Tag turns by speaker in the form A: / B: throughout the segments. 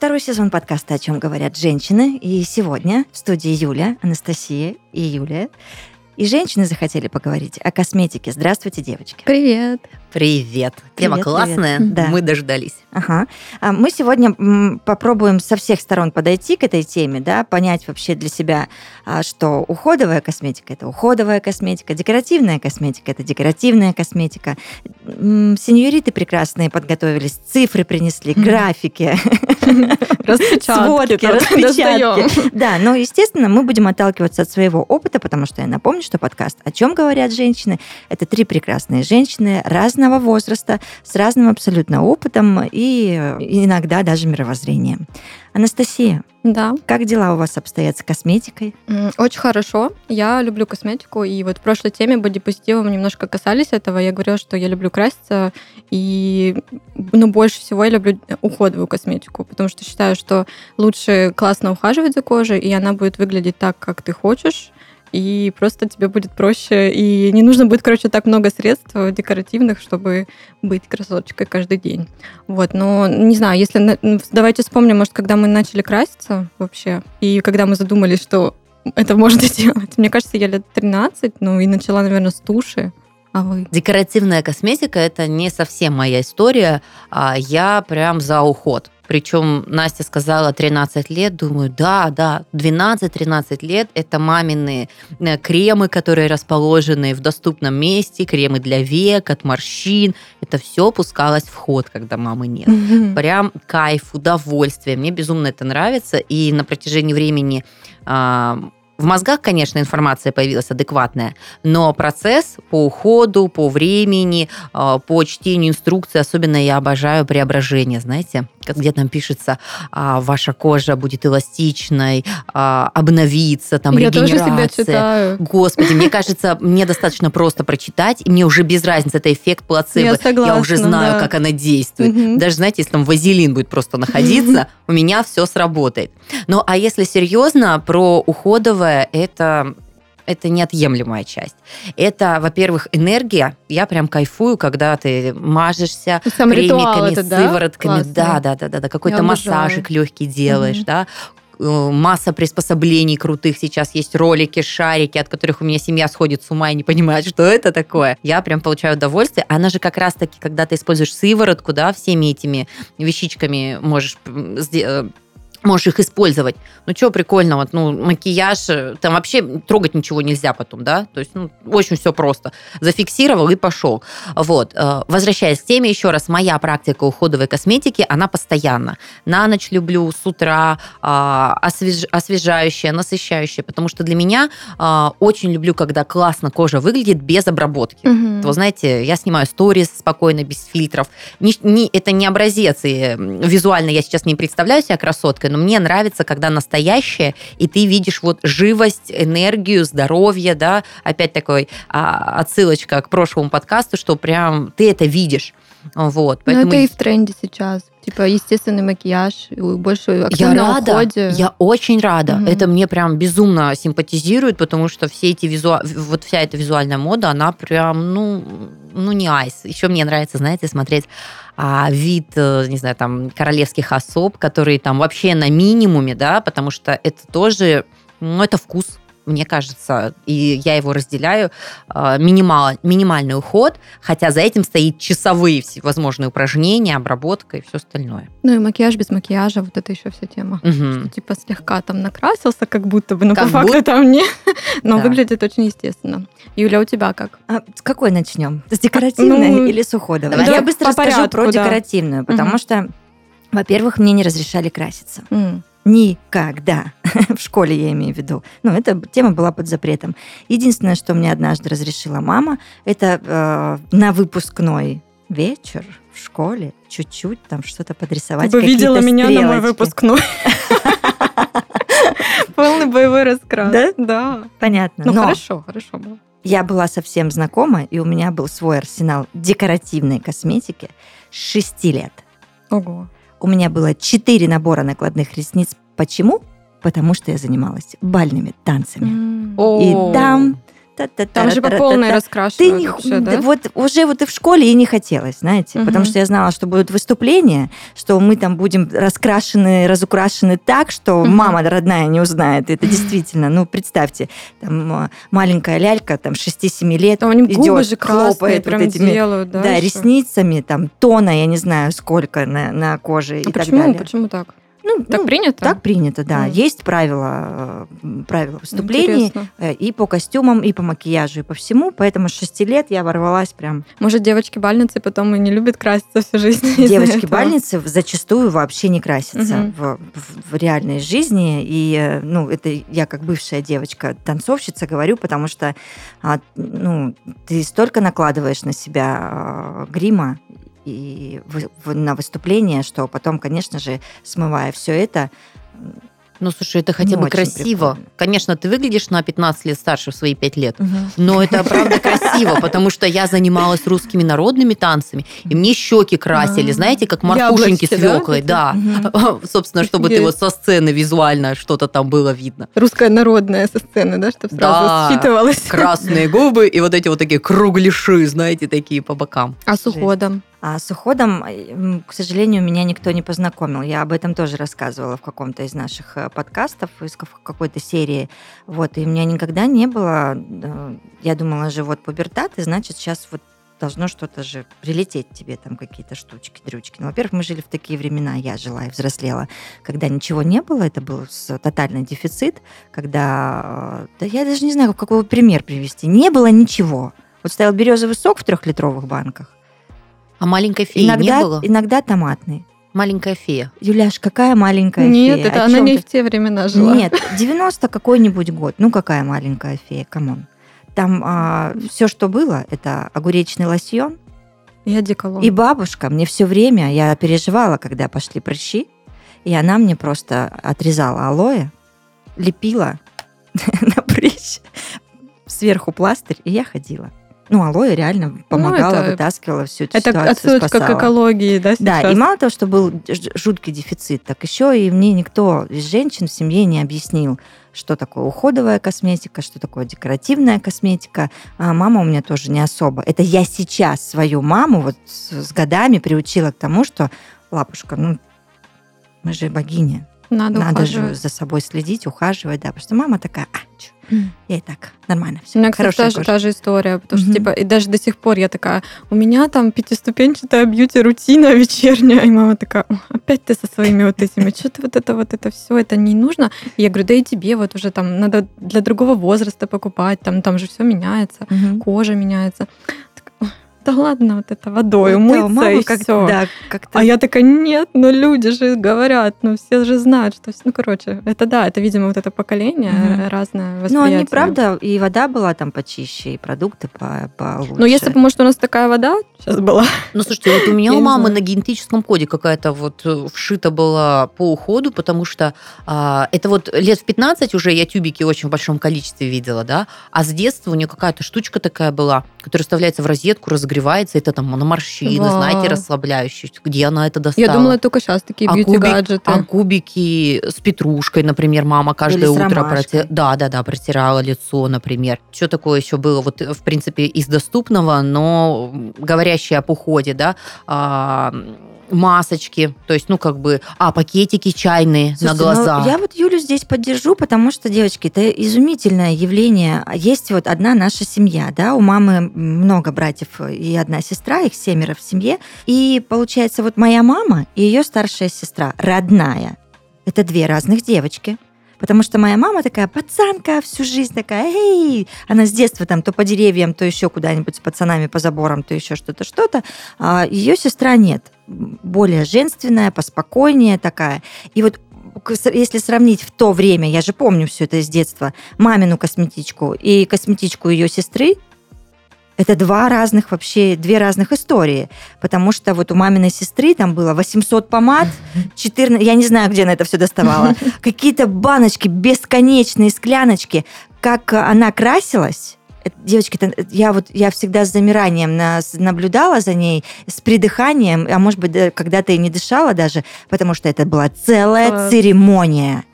A: второй сезон подкаста «О чем говорят женщины». И сегодня в студии Юля, Анастасия и Юлия. И женщины захотели поговорить о косметике. Здравствуйте, девочки.
B: Привет.
C: Привет. Тема
A: Привет,
C: классная.
A: привет. Да.
C: Мы дождались.
A: Ага. А Мы сегодня попробуем со всех сторон подойти к этой теме, да, понять вообще для себя, а, что уходовая косметика это уходовая косметика, декоративная косметика это декоративная косметика. Сеньориты прекрасные подготовились, цифры принесли, графики,
B: Распечатки.
A: сводки, распечатки. Да, но, естественно, мы будем отталкиваться от своего опыта, потому что я напомню, что подкаст «О чем говорят женщины» — это три прекрасные женщины разного возраста, с разным абсолютно опытом и э, иногда даже мировоззрением. Анастасия,
B: Да,
A: как дела у вас обстоят с косметикой?
B: Очень хорошо. Я люблю косметику, и вот в прошлой теме бодипозитива мы немножко касались этого. Я говорила, что я люблю краситься, и ну, больше всего я люблю уходовую косметику, потому что считаю, что лучше классно ухаживать за кожей, и она будет выглядеть так, как ты хочешь, и просто тебе будет проще, и не нужно будет, короче, так много средств декоративных, чтобы быть красоточкой каждый день. Вот, но не знаю, если давайте вспомним, может, когда мы начали краситься вообще, и когда мы задумались, что это можно сделать. Мне кажется, я лет 13, ну и начала, наверное, с туши. А вы?
C: Декоративная косметика – это не совсем моя история. а Я прям за уход. Причем Настя сказала 13 лет, думаю, да, да, 12-13 лет – это мамины э, кремы, которые расположены в доступном месте, кремы для век, от морщин. Это все пускалось в ход, когда мамы нет. прям кайф, удовольствие. Мне безумно это нравится. И на протяжении времени а, в мозгах, конечно, информация появилась адекватная, но процесс по уходу, по времени, а, по чтению инструкции, особенно я обожаю преображение, знаете, как где там пишется, а, ваша кожа будет эластичной, а, обновится, там
B: Я тоже себя
C: регенерация.
B: читаю.
C: Господи, мне кажется, мне достаточно просто прочитать, и мне уже без разницы, это эффект плацебо.
B: Я согласна,
C: уже знаю,
B: да.
C: как она действует.
B: Мгм.
C: Даже, знаете, если там вазелин будет просто находиться, у меня все сработает. Ну, а если серьезно, про уходовое, это это неотъемлемая часть. Это, во-первых, энергия. Я прям кайфую, когда ты мажешься
B: Сам
C: кремиками,
B: это, да?
C: сыворотками.
B: Классный.
C: Да, да, да, да, да. Какой-то массажик легкий делаешь,
B: Мгм.
C: да. Э, Масса приспособлений крутых. Сейчас есть ролики, шарики, от которых у меня семья сходит с ума и не понимает, что это такое. Я прям получаю удовольствие. Она же как раз-таки, когда ты используешь сыворотку, да, всеми этими вещичками можешь э, можешь их использовать. Ну, что прикольного? Ну, макияж, э, там вообще трогать ничего нельзя потом, да? То есть, ну, очень все просто. Зафиксировал и пошел. Вот. Э, Возвращаясь к теме еще раз, моя практика уходовой косметики, она постоянно. На ночь люблю, с утра, а, освеж- освежающая, насыщающая, потому что для меня а, очень люблю, когда классно кожа выглядит без обработки.
B: Мгм.
C: Вы знаете, я снимаю сторис спокойно, без фильтров. Не- не- это не образец, и визуально я сейчас не представляю себя красоткой, но мне нравится, когда настоящее, и ты видишь вот живость, энергию, здоровье, да, опять такой а, отсылочка к прошлому подкасту, что прям ты это видишь. Вот,
B: Ну, это и в тренде сейчас. Типа естественный макияж, больше
C: я рада,
B: уходе.
C: я очень рада.
B: Мгм.
C: Это мне прям безумно симпатизирует, потому что все эти визуа... вот вся эта визуальная мода, она прям, ну, ну не айс. Еще мне нравится, знаете, смотреть а, вид, э, не знаю, там королевских особ, которые там вообще на минимуме, да, потому что это тоже, ну, это вкус. Мне кажется, и я его разделяю, э, минимал, минимальный уход, хотя за этим стоит часовые всевозможные упражнения, обработка и все остальное.
B: Ну и макияж без макияжа, вот это еще вся тема.
C: Мгм.
B: Что, типа слегка там накрасился, как будто бы, но
C: Как
B: по факту
C: будто.
B: там не. Но
C: Да.
B: выглядит очень естественно. Юля, у тебя как?
A: А с какой начнем? С декоративной
B: Ну,
A: или с уходовой?
C: давай
A: Я
B: по
A: быстро расскажу
B: порядку,
A: про
B: да.
A: декоративную, потому
B: Мгм.
A: что, во-первых, мне не разрешали краситься.
B: М.
A: Никогда. В школе я имею в виду. Ну, эта тема была под запретом. Единственное, что мне однажды разрешила мама, это э, на выпускной вечер в школе чуть-чуть там что-то подрисовать.
B: Ты бы видела меня на мой
A: стрелочки.
B: выпускной. Полный боевой раскрас.
A: Да?
B: Да.
A: Понятно.
B: Ну хорошо, хорошо было.
A: я была совсем знакома, и у меня был свой арсенал декоративной косметики с 6 лет.
B: Ого.
A: У меня было 4 набора накладных ресниц. Почему? Потому что я занималась бальными танцами.
C: О.
A: И там
B: Там же по полной раскрашивают
A: Ты не,
B: вообще, да?
A: вот уже вот и в школе и не хотелось, знаете, потому что я знала, что будут выступления, что мы там будем раскрашены, разукрашены так, что мама родная не узнает. Это действительно, ну представьте, там а, маленькая лялька, там 6-7 лет,
B: Там они губы
A: идет,
B: же красные
A: хлопает
B: прям
A: вот этими
B: делают, да?
A: да,
B: еще?
A: ресницами, там тона, я не знаю, сколько на, на коже и
B: А
A: так
B: почему?
A: далее.
B: Почему так?
A: Ну,
B: Так
A: ну,
B: принято?
A: так принято, да.
B: Мгм.
A: Есть правила, э, правила выступлений
B: Интересно.
A: э, и по костюмам, и по макияжу, и по всему. Поэтому с 6 лет я ворвалась прям.
B: Может, девочки-бальницы потом и не любят краситься всю жизнь?
A: Девочки-бальницы зачастую вообще не красятся
B: Мгм.
A: в, в- в реальной жизни. И, э, ну, это я как бывшая девочка-танцовщица говорю, потому что, а, ну, ты столько накладываешь на себя э, грима и в- в- на выступление, что потом, конечно же, смывая все это,
C: Ну, слушай, это хотя
A: Не
C: бы красиво.
A: прикольно.
C: Конечно, ты выглядишь на 15 лет старше в свои 5 лет. Но это правда красиво, потому что я занималась русскими народныими танцами, и мне щеки красили, знаете, как маркушеньки свеклой, да. Собственно, чтобы ты вот со сцены визуально что-то там было видно.
B: Русская народная со сцены, да, чтобы сразу считывалось.
C: Красные губы и вот эти вот такие кругляши, знаете, такие по бокам.
B: А с уходом?
A: А с уходом, м, к сожалению, меня никто не познакомил. Я об этом тоже рассказывала в каком-то из наших э, подкастов, из ка- какой-то серии. Вот, и у меня никогда не было... э, Я думала же, вот пубертат, и значит, сейчас вот должно что-то же прилететь тебе, там какие-то штучки, дрючки. Ну, во-первых, мы жили в такие времена, я жила и взрослела, когда ничего не было, это был тотальный дефицит, когда... э, Да я даже не знаю, какой пример привести. Не было ничего. Вот стоял березовый сок в трехлитровых банках,
C: А маленькой феи
A: иногда,
C: не было?
A: иногда томатный.
C: Маленькая фея.
A: Юляш, какая маленькая
B: Нет,
A: фея?
B: это
A: О
B: она не
A: ты?
B: в те времена жила.
A: Нет, 90 какой-нибудь год. Ну, какая маленькая фея, come on. Там все, что было, это огуречный лосьон.
B: И одеколон.
A: И бабушка мне все время, я переживала, когда пошли прыщи, и она мне просто отрезала алоэ, лепила на прыщ, сверху пластырь, и я ходила. Ну, алоэ реально помогала,
B: это-
A: вытаскивала всю эту
B: Это
A: ситуацию,
B: отсылочка к
A: спасала.
B: экологии, да,
A: Да,
B: сейчас?
A: и мало того, что был жуткий дефицит, так еще и мне никто из женщин в семье не объяснил, что такое уходовая косметика, что такое декоративная косметика. А мама у меня тоже не особо. Это я сейчас свою маму вот с, с годами приучила к тому, что лапушка, ну мы же богини,
B: Надо,
A: надо же за собой следить, ухаживать, да, потому что мама такая, а, чё,
B: Мгм.
A: я и так нормально
B: У
A: все.
B: меня, кстати, та, же- та же история, потому что,
A: Мгм.
B: типа, и даже до сих пор я такая, у меня там пятиступенчатая бьюти-рутина вечерняя, и мама такая, «О, опять ты со своими вот этими, что ты вот это, вот это все, это не нужно. И я говорю, да и тебе вот уже там надо для другого возраста покупать, там, там же все меняется, кожа меняется. Так, «Ой, Да ладно, вот это водой умыться и
A: как,
B: все.
A: да, как-то
B: А я такая, нет, ну люди же говорят, ну все же знают, что... Ну, короче, это да, это, видимо, вот это поколение э, разное
A: Ну,
B: восприятие.
A: они, правда, и вода была там почище, и продукты по получше.
B: Но если бы, может, у нас такая вода сейчас была.
C: Ну, слушайте, вот у меня у мамы на генетическом коде какая-то вот э, вшита была по уходу, потому что а, это вот лет в 15 уже я тюбики очень в большом количестве видела, да, а с детства у нее какая-то штучка такая была, которая вставляется в розетку, разогревается, это там на морщины,
B: Вау.
C: знаете, расслабляющие. Где она это достала?
B: Я думала, только сейчас такие
C: А кубик-
B: бьюти-гаджеты.
C: А кубики с петрушкой, например, мама каждое
A: Или
C: утро проти- да, да, да, протирала лицо, например. Что такое еще было, вот в принципе из доступного, но м, говорящие об уходе, да, а, масочки, то есть, ну как бы, а пакетики чайные
A: Слушайте,
C: на
A: ну,
C: глаза.
A: я вот Юлю здесь поддержу, потому что, девочки, это изумительное явление. Есть вот одна наша семья, да, у мамы много братьев и одна сестра, их семеро в семье. И получается, вот моя мама и ее старшая сестра, родная, это две разных девочки. Потому что моя мама такая пацанка, всю жизнь такая, эй, она с детства там то по деревьям, то еще куда-нибудь с пацанами по заборам, то еще что-то, что-то. А ее сестра нет, более женственная, поспокойнее такая. И вот если сравнить в то время, я же помню все это из детства, мамину косметичку и косметичку ее сестры, это два разных вообще, две разных истории. Потому что вот у маминой сестры там было 800 помад, 14, я не знаю, где она это все доставала, какие-то баночки, бесконечные скляночки. Как она красилась, девочки, я вот я всегда с замиранием наблюдала за ней, с придыханием, а может быть, да, когда-то и не дышала даже, потому что это была целая
B: Класс.
A: церемония.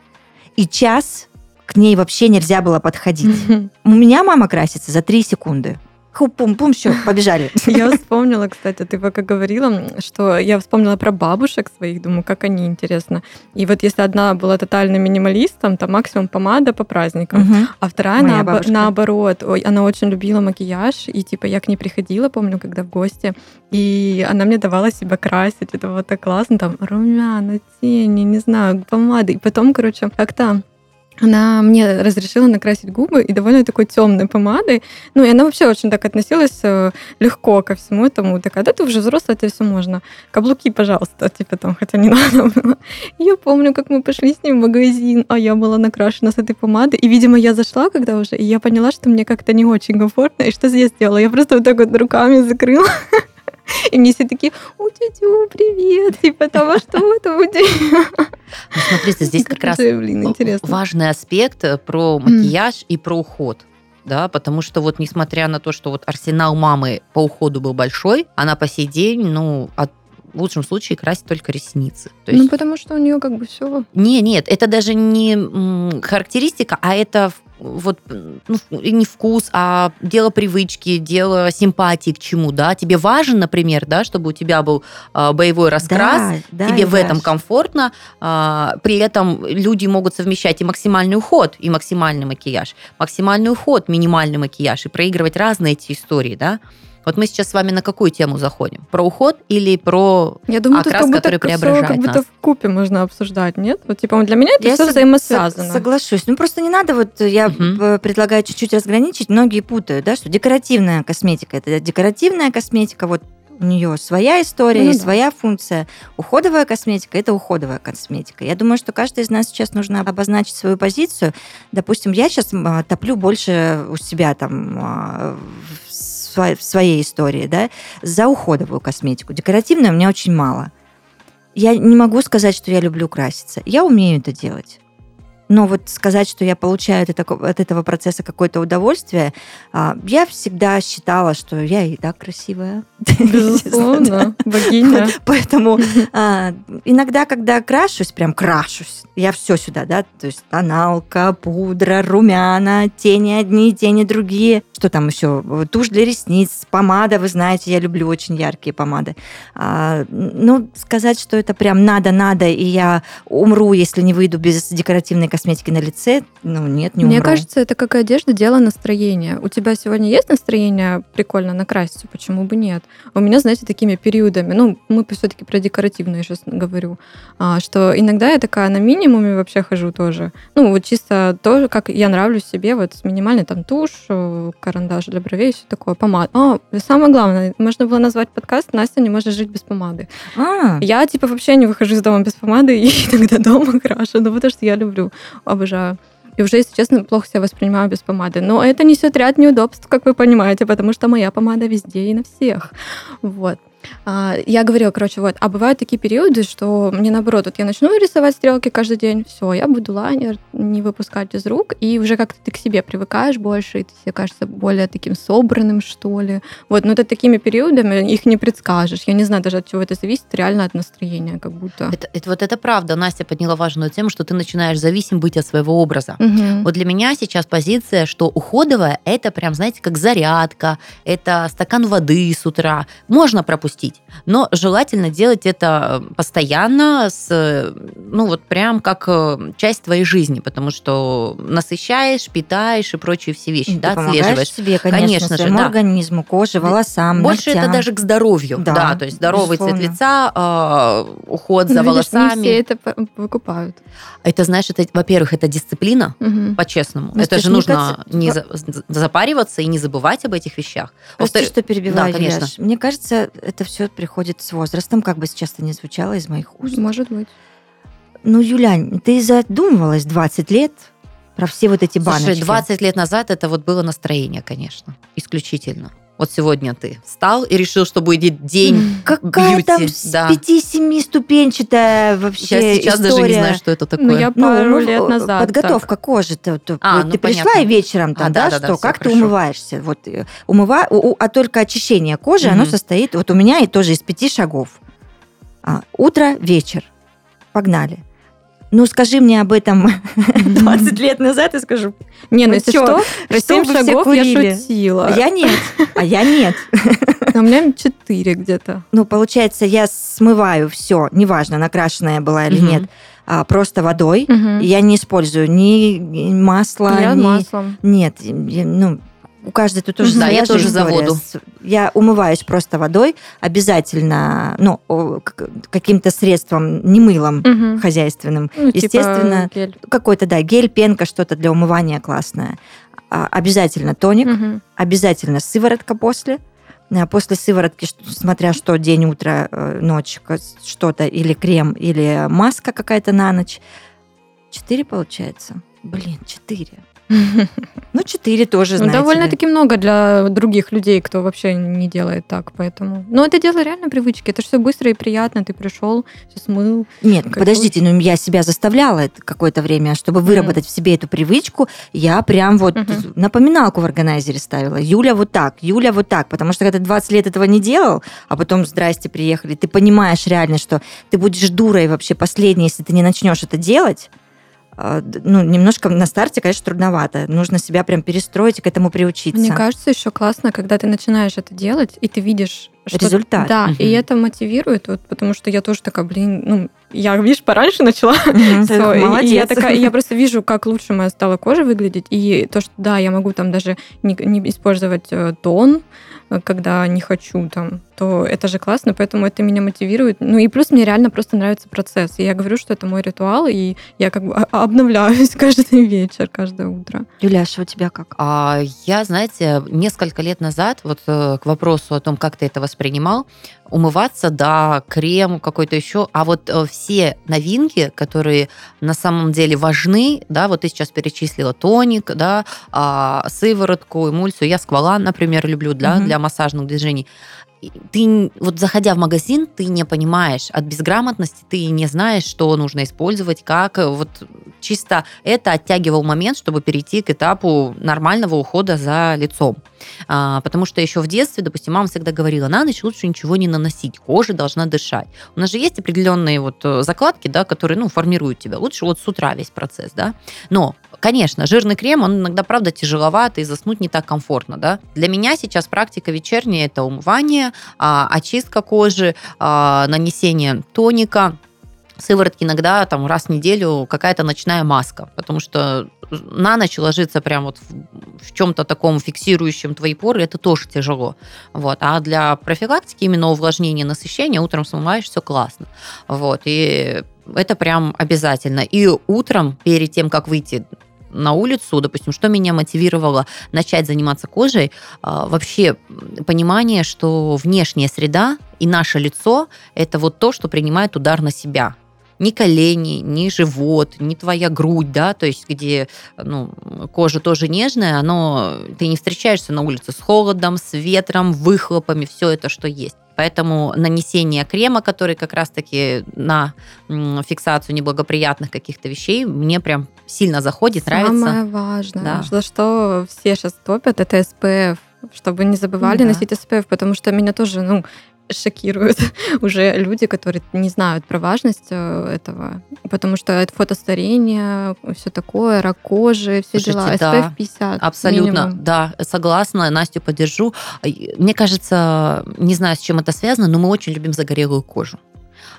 A: И час к ней вообще нельзя было подходить. У меня мама красится за три секунды. Ху-пум-пум, все, побежали.
B: Я вспомнила, кстати, ты пока говорила, что я вспомнила про бабушек своих, думаю, как они, интересно. И вот если одна была тотальным минималистом, то максимум помада по праздникам,
A: Мгм.
B: а вторая
A: бабушка.
B: наоборот, ой, она очень любила макияж, и типа я к ней приходила, помню, когда в гости, и она мне давала себя красить, это вот так классно, там румяна, тени, не знаю, помады, и потом, короче, как-то она мне разрешила накрасить губы и довольно такой темной помадой. Ну, и она вообще очень так относилась э, легко ко всему этому. Такая, да ты уже взрослая, тебе все можно. Каблуки, пожалуйста, типа там, хотя не надо было. Я помню, как мы пошли с ней в магазин, а я была накрашена с этой помадой. И, видимо, я зашла когда уже, и я поняла, что мне как-то не очень комфортно. И что я сделала? Я просто вот так вот руками закрыла. И мне все такие, у тетю, привет, типа там, а что это у тебя?
C: Ну, смотрите, здесь как раз
B: блин,
C: важный аспект э, про макияж и про уход. Да, потому что вот несмотря на то, что вот арсенал мамы по уходу был большой, она по сей день, ну, от- в лучшем случае красит только ресницы. То есть
B: Ну, потому что у нее как бы все
C: Не, нет, это даже не характеристика, а это в- вот ну, не вкус, а дело привычки, дело симпатии к чему, да. Тебе важен, например, да, чтобы у тебя был а, боевой раскрас,
A: Да, да,
C: тебе в
A: Ираш.
C: этом комфортно, а, при этом люди могут совмещать и максимальный уход, и максимальный макияж, максимальный уход, минимальный макияж, и проигрывать разные эти истории, да. Вот мы сейчас с вами на какую тему заходим? Про уход или про
B: Я думаю,
C: окрас,
B: как будто,
C: который преображает
B: как будто
C: нас?
B: в купе можно обсуждать, нет? Вот, типа, для меня это
A: Я
B: все
A: сог-
B: взаимосвязано.
A: сог- Соглашусь. Ну, просто не надо, вот я
C: Мгм.
A: п- предлагаю чуть-чуть разграничить. Многие путают, да, что декоративная косметика – это декоративная косметика, вот у нее своя история
B: Ну
A: и
B: да.
A: своя функция. Уходовая косметика – это уходовая косметика. Я думаю, что каждый из нас сейчас нужно обозначить свою позицию. Допустим, я сейчас топлю больше у себя там а, в сво- в своей истории, да, за уходовую косметику. Декоративную у меня очень мало. Я не могу сказать, что я люблю краситься. Я умею это делать. Но вот сказать, что я получаю от от этого процесса какое-то удовольствие, а, я всегда считала, что я и так красивая.
B: Безусловно, богиня.
A: Поэтому а, иногда, когда крашусь, прям крашусь, я все сюда, да, то есть тоналка, пудра, румяна, тени одни, тени другие. Что там еще? Тушь для ресниц, помада, вы знаете, я люблю очень яркие помады. А, ну, сказать, что это прям надо-надо, и я умру, если не выйду без декоративной косметики на лице, ну, нет, не
B: Мне
A: умру.
B: кажется, это как и одежда, дело настроения. У тебя сегодня есть настроение прикольно накраситься? Почему бы нет? У меня, знаете, такими периодами, ну, мы все-таки про декоративное сейчас говорю, а, что иногда я такая на минимуме вообще хожу тоже. Ну, вот чисто то, как я нравлюсь себе, вот с минимальной там тушь, э, карандаш для бровей, все такое, помада. А, самое главное, можно было назвать подкаст «Настя не может жить без помады».
A: А,
B: Я, типа, вообще не выхожу из дома без помады и иногда дома крашу, ну, потому что я люблю, обожаю. И уже, если честно, плохо себя воспринимаю без помады. Но это несет ряд неудобств, как вы понимаете, потому что моя помада везде и на всех. Вот. А, Я говорила, короче, вот, а бывают такие периоды, что мне наоборот, вот я начну рисовать стрелки каждый день, все, я буду лайнер не выпускать из рук, и уже как-то ты к себе привыкаешь больше, и ты себе кажется более таким собранным, что ли. Вот, но это такими периодами, их не предскажешь. Я не знаю даже от чего это зависит, реально от настроения, как будто.
C: Это, это- вот это правда. Настя подняла важную тему, что ты начинаешь зависим быть от своего образа.
B: Мгм.
C: Вот для меня сейчас позиция, что уходовая это прям, знаете, как зарядка, это стакан воды с утра. Можно пропустить, но желательно делать это постоянно, с, э, ну вот прям как э, часть твоей жизни, потому что насыщаешь, питаешь и прочие все вещи,
A: ты
C: да, отслеживаешь.
A: себе, конечно,
C: Конечно же,
A: своему
C: да.
A: организму, коже, волосам,
C: Больше это
A: ногтям.
C: даже к здоровью,
A: Да,
C: да, то есть здоровый цвет
A: безусловно.
C: лица, э, уход за
B: Ну, видишь, не
C: волосами.
B: все это выкупают.
C: Это, знаешь, это, во-первых, это дисциплина,
B: Мгм.
C: по-честному.
A: Ну,
C: это же нужно
A: кажется,
C: не за- запариваться и не забывать об этих вещах.
A: Прости, что перебиваю,
C: Да, конечно.
A: Мне кажется, это все приходит с возрастом, как бы сейчас это ни звучало из моих уст.
B: Может быть.
A: Ну, Юлянь, ты задумывалась 20 лет про все вот эти баночки?
C: Слушай, 20 лет назад это вот было настроение, конечно, исключительно. Вот сегодня ты встал и решил, что будет день.
A: Какая там
C: бьюти,
A: с
C: да.
A: 5-7 ступенчатая вообще
C: Я сейчас
A: история.
C: даже не знаю, что это такое.
B: Ну, я
A: Ну,
B: пару
A: ну,
B: лет
A: э,
B: назад.
A: Подготовка кожи. Ты, ты-
C: А,
A: ты
C: ну,
A: пришла
C: понятно.
A: и вечером там,
C: А,
A: да,
C: да-да-да,
A: что?
C: всё,
A: как ты
C: хорошо.
A: умываешься? Вот э, умыва... у- у- а только очищение кожи, оно
C: Мгм.
A: состоит, вот у меня и тоже из пяти шагов. А, утро, вечер. Погнали. Ну, скажи мне об этом 20 лет назад, и скажу,
B: Не, ну если что, про
A: что
B: 7
A: вы все
B: шагов я шутила.
A: а я нет, а я нет.
B: А У меня 4 где-то.
A: Ну, получается, я смываю все, неважно, накрашенная была или нет, а, просто водой. Я не использую ни масла, ни...
B: маслом.
A: Нет, ну, у каждой тут тоже.
C: Да,
A: своя
C: я
A: же
C: тоже за
A: история.
C: воду.
A: С- Я умываюсь просто водой, обязательно, ну, каким-то средством, не мылом
B: Мгм.
A: хозяйственным.
B: Ну, типа
A: Естественно,
B: гель.
A: Какой-то, да, гель, пенка, что-то для умывания классное. А, Обязательно тоник,
B: Мгм.
A: обязательно сыворотка после. А, После сыворотки, смотря что, день, утро, э, ночь, что-то, или крем, или маска какая-то на ночь. Четыре получается? Блин, четыре. Ну, четыре тоже,
B: Ну,
A: знаете ли.
B: довольно-таки много для других людей, кто вообще не делает так, поэтому. Но это дело реально привычки. Это все быстро и приятно. Ты пришел, все смыл.
A: Нет,
B: Кайфуешь.
A: подождите, ну я себя заставляла это какое-то время, чтобы выработать в себе эту привычку, я прям вот
B: Мгм.
A: напоминалку в органайзере ставила. Юля вот так, Юля вот так, потому что когда ты 20 лет этого не делал, а потом здрасте, приехали, ты понимаешь реально, что ты будешь дурой вообще последней, если ты не начнешь это делать. А, Ну, немножко на старте, конечно, трудновато. Нужно себя прям перестроить и к этому приучиться.
B: Мне кажется, еще классно, когда ты начинаешь это делать, и ты видишь что
A: Результат.
B: Да, и
C: Мгм.
B: это мотивирует, вот, потому что я тоже такая, блин, ну, я, видишь, пораньше начала. И-
A: Молодец.
B: И я, такая, и я просто вижу, как лучше моя стала кожа выглядеть. И то, что да, я могу там даже не, не использовать э, тон, э, когда не хочу там, то это же классно, поэтому это меня мотивирует. Ну и плюс мне реально просто нравится процесс. И я говорю, что это мой ритуал, и я как бы обновляюсь каждый вечер, каждое утро.
A: Юляша, у тебя как?
C: А я, знаете, несколько лет назад, вот э, к вопросу о том, как ты это воспринимал, умываться, да, крем какой-то еще, а вот э, все новинки, которые на самом деле важны, да, вот ты сейчас перечислила тоник, да, а, сыворотку, эмульсию, я сквалан, например, люблю для,
A: Мгм.
C: для массажных движений. Ты, вот заходя в магазин, ты не понимаешь, от безграмотности ты не знаешь, что нужно использовать, как, э, вот чисто это оттягивал момент, чтобы перейти к этапу нормального ухода за лицом. А, потому что еще в детстве, допустим, мама всегда говорила, на ночь лучше ничего не наносить, кожа должна дышать. У нас же есть определенные вот э, закладки, да, которые, ну, формируют тебя. Лучше вот с утра весь процесс, да. Но, конечно, жирный крем, он иногда, правда, тяжеловат, и заснуть не так комфортно, да. Для меня сейчас практика вечерняя – это умывание, а, очистка кожи, а, нанесение тоника, сыворотки иногда там раз в неделю какая-то ночная маска, потому что на ночь ложиться прям вот в, чем-то таком фиксирующем твои поры, это тоже тяжело. Вот. А для профилактики именно увлажнения, насыщения утром смываешь, все классно. Вот. И это прям обязательно. И утром, перед тем, как выйти на улицу, допустим, что меня мотивировало начать заниматься кожей, а, вообще понимание, что внешняя среда и наше лицо – это вот то, что принимает удар на себя ни колени, ни живот, ни твоя грудь, да, то есть где ну, кожа тоже нежная, но ты не встречаешься на улице с холодом, с ветром, выхлопами, все это, что есть. Поэтому нанесение крема, который как раз-таки на фиксацию неблагоприятных каких-то вещей, мне прям сильно заходит, нравится.
B: Самое важное,
C: Да.
B: за что все сейчас топят, это SPF. Чтобы не забывали
A: да.
B: носить SPF, потому что меня тоже, ну, шокируют уже люди, которые не знают про важность э, этого, потому что это фотостарение, все такое, рак кожи, все
C: Слушайте,
B: дела.
C: да,
B: SPF 50
C: Абсолютно,
B: минимум.
C: да, согласна, Настю поддержу. Мне кажется, не знаю, с чем это связано, но мы очень любим загорелую кожу.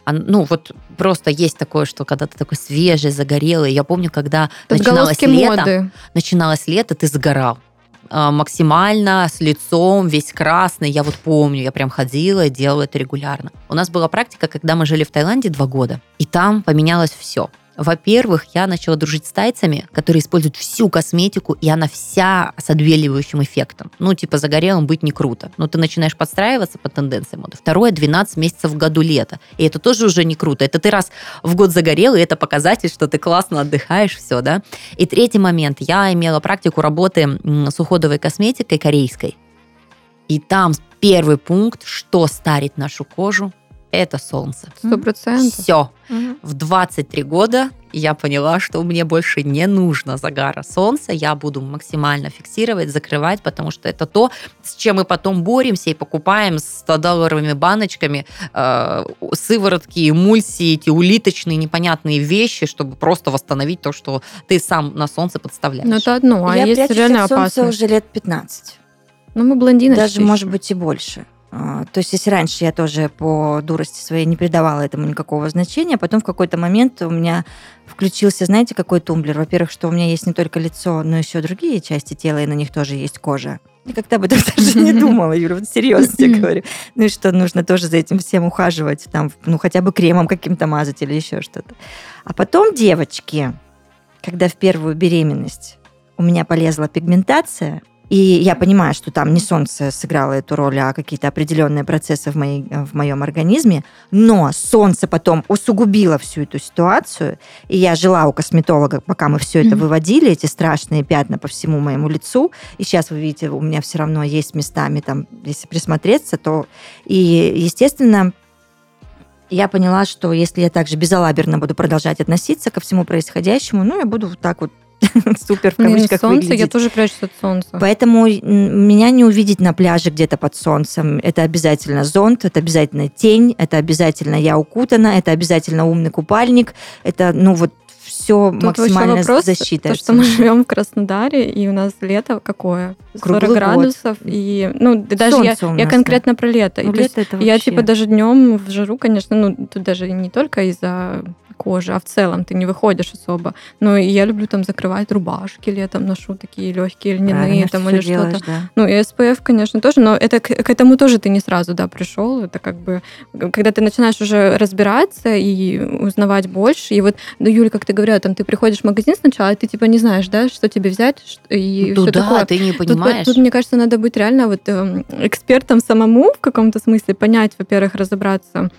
C: А, Ну, вот просто есть такое, что когда ты такой свежий, загорелый. Я помню, когда начиналось лето,
B: моды.
C: начиналось лето, ты сгорал а, максимально с лицом, весь красный. Я вот помню, я прям ходила и делала это регулярно. У нас была практика, когда мы жили в Таиланде два года, и там поменялось все. Во-первых, я начала дружить с тайцами, которые используют всю косметику, и она вся с отбеливающим эффектом. Ну, типа, загорелым быть не круто. Но ты начинаешь подстраиваться по тенденциям моды. Второе, 12 месяцев в году лето. И это тоже уже не круто. Это ты раз в год загорел, и это показатель, что ты классно отдыхаешь, все, да. И третий момент. Я имела практику работы с уходовой косметикой корейской. И там первый пункт, что старит нашу кожу, это солнце.
B: Сто процентов.
C: Все. В 23 года я поняла, что мне больше не нужно загара солнца. Я буду максимально фиксировать, закрывать, потому что это то, с чем мы потом боремся и покупаем 100-долларовыми баночками э, сыворотки, эмульсии, эти улиточные непонятные вещи, чтобы просто восстановить то, что ты сам на солнце подставляешь.
B: Ну, это одно, а
A: я
B: есть
A: прячусь
B: реально
A: от солнца
B: опасно.
A: уже лет 15.
B: Ну, мы блондины.
A: Даже, может быть, и больше. А, То есть, если раньше я тоже по дурости своей не придавала этому никакого значения, потом в какой-то момент у меня включился, знаете, какой тумблер? Во-первых, что у меня есть не только лицо, но еще другие части тела, и на них тоже есть кожа. Я как-то об этом даже не думала, Юля, вот серьезно тебе говорю. Ну и что, нужно тоже за этим всем ухаживать, там, ну хотя бы кремом каким-то мазать или еще что-то. А потом, девочки, когда в первую беременность у меня полезла пигментация, и я понимаю, что там не солнце сыграло эту роль, а какие-то определенные процессы в, моей, в моем организме. Но солнце потом усугубило всю эту ситуацию. И я жила у косметолога, пока мы все это выводили, эти страшные пятна по всему моему лицу. И сейчас вы видите, у меня все равно есть местами, там, если присмотреться, то... И, естественно, я поняла, что если я также безалаберно буду продолжать относиться ко всему происходящему, ну, я буду вот так вот супер в
B: Блин,
A: кавычках
B: солнце, я
A: выглядеть.
B: тоже прячусь от солнца.
A: Поэтому меня не увидеть на пляже где-то под солнцем. Это обязательно зонт, это обязательно тень, это обязательно я укутана, это обязательно умный купальник. Это, ну, вот все
B: Тут
A: максимально
B: вопрос,
A: защита.
B: то, что мы живем в Краснодаре, и у нас лето какое? 40
A: Круглый год.
B: градусов, и, ну, да даже я,
A: Солнце
B: я
A: нас,
B: конкретно про лето. И
A: Ну,
B: есть
A: лето это
B: Я
A: вообще-
B: типа даже днем в жару, конечно, ну тут даже не только из-за кожи, а в целом ты не выходишь особо. Но и я люблю там закрывать рубашки летом, ношу такие легкие льняные
A: Правильно
B: там или что-то.
A: да.
B: Ну, и SPF, конечно, тоже, но это к, к этому тоже ты не сразу, да, пришел. Это как бы, когда ты начинаешь уже разбираться и узнавать больше. И вот, ну, Юля, как ты говорила, там ты приходишь в магазин сначала, и ты типа не знаешь, да, что тебе взять, и
C: Ну
B: все
C: да,
B: такое.
C: ты не
B: Тут,
C: понимаешь.
B: тут, мне кажется, надо быть реально вот эм, экспертом самому в каком-то смысле, понять, во-первых, разобраться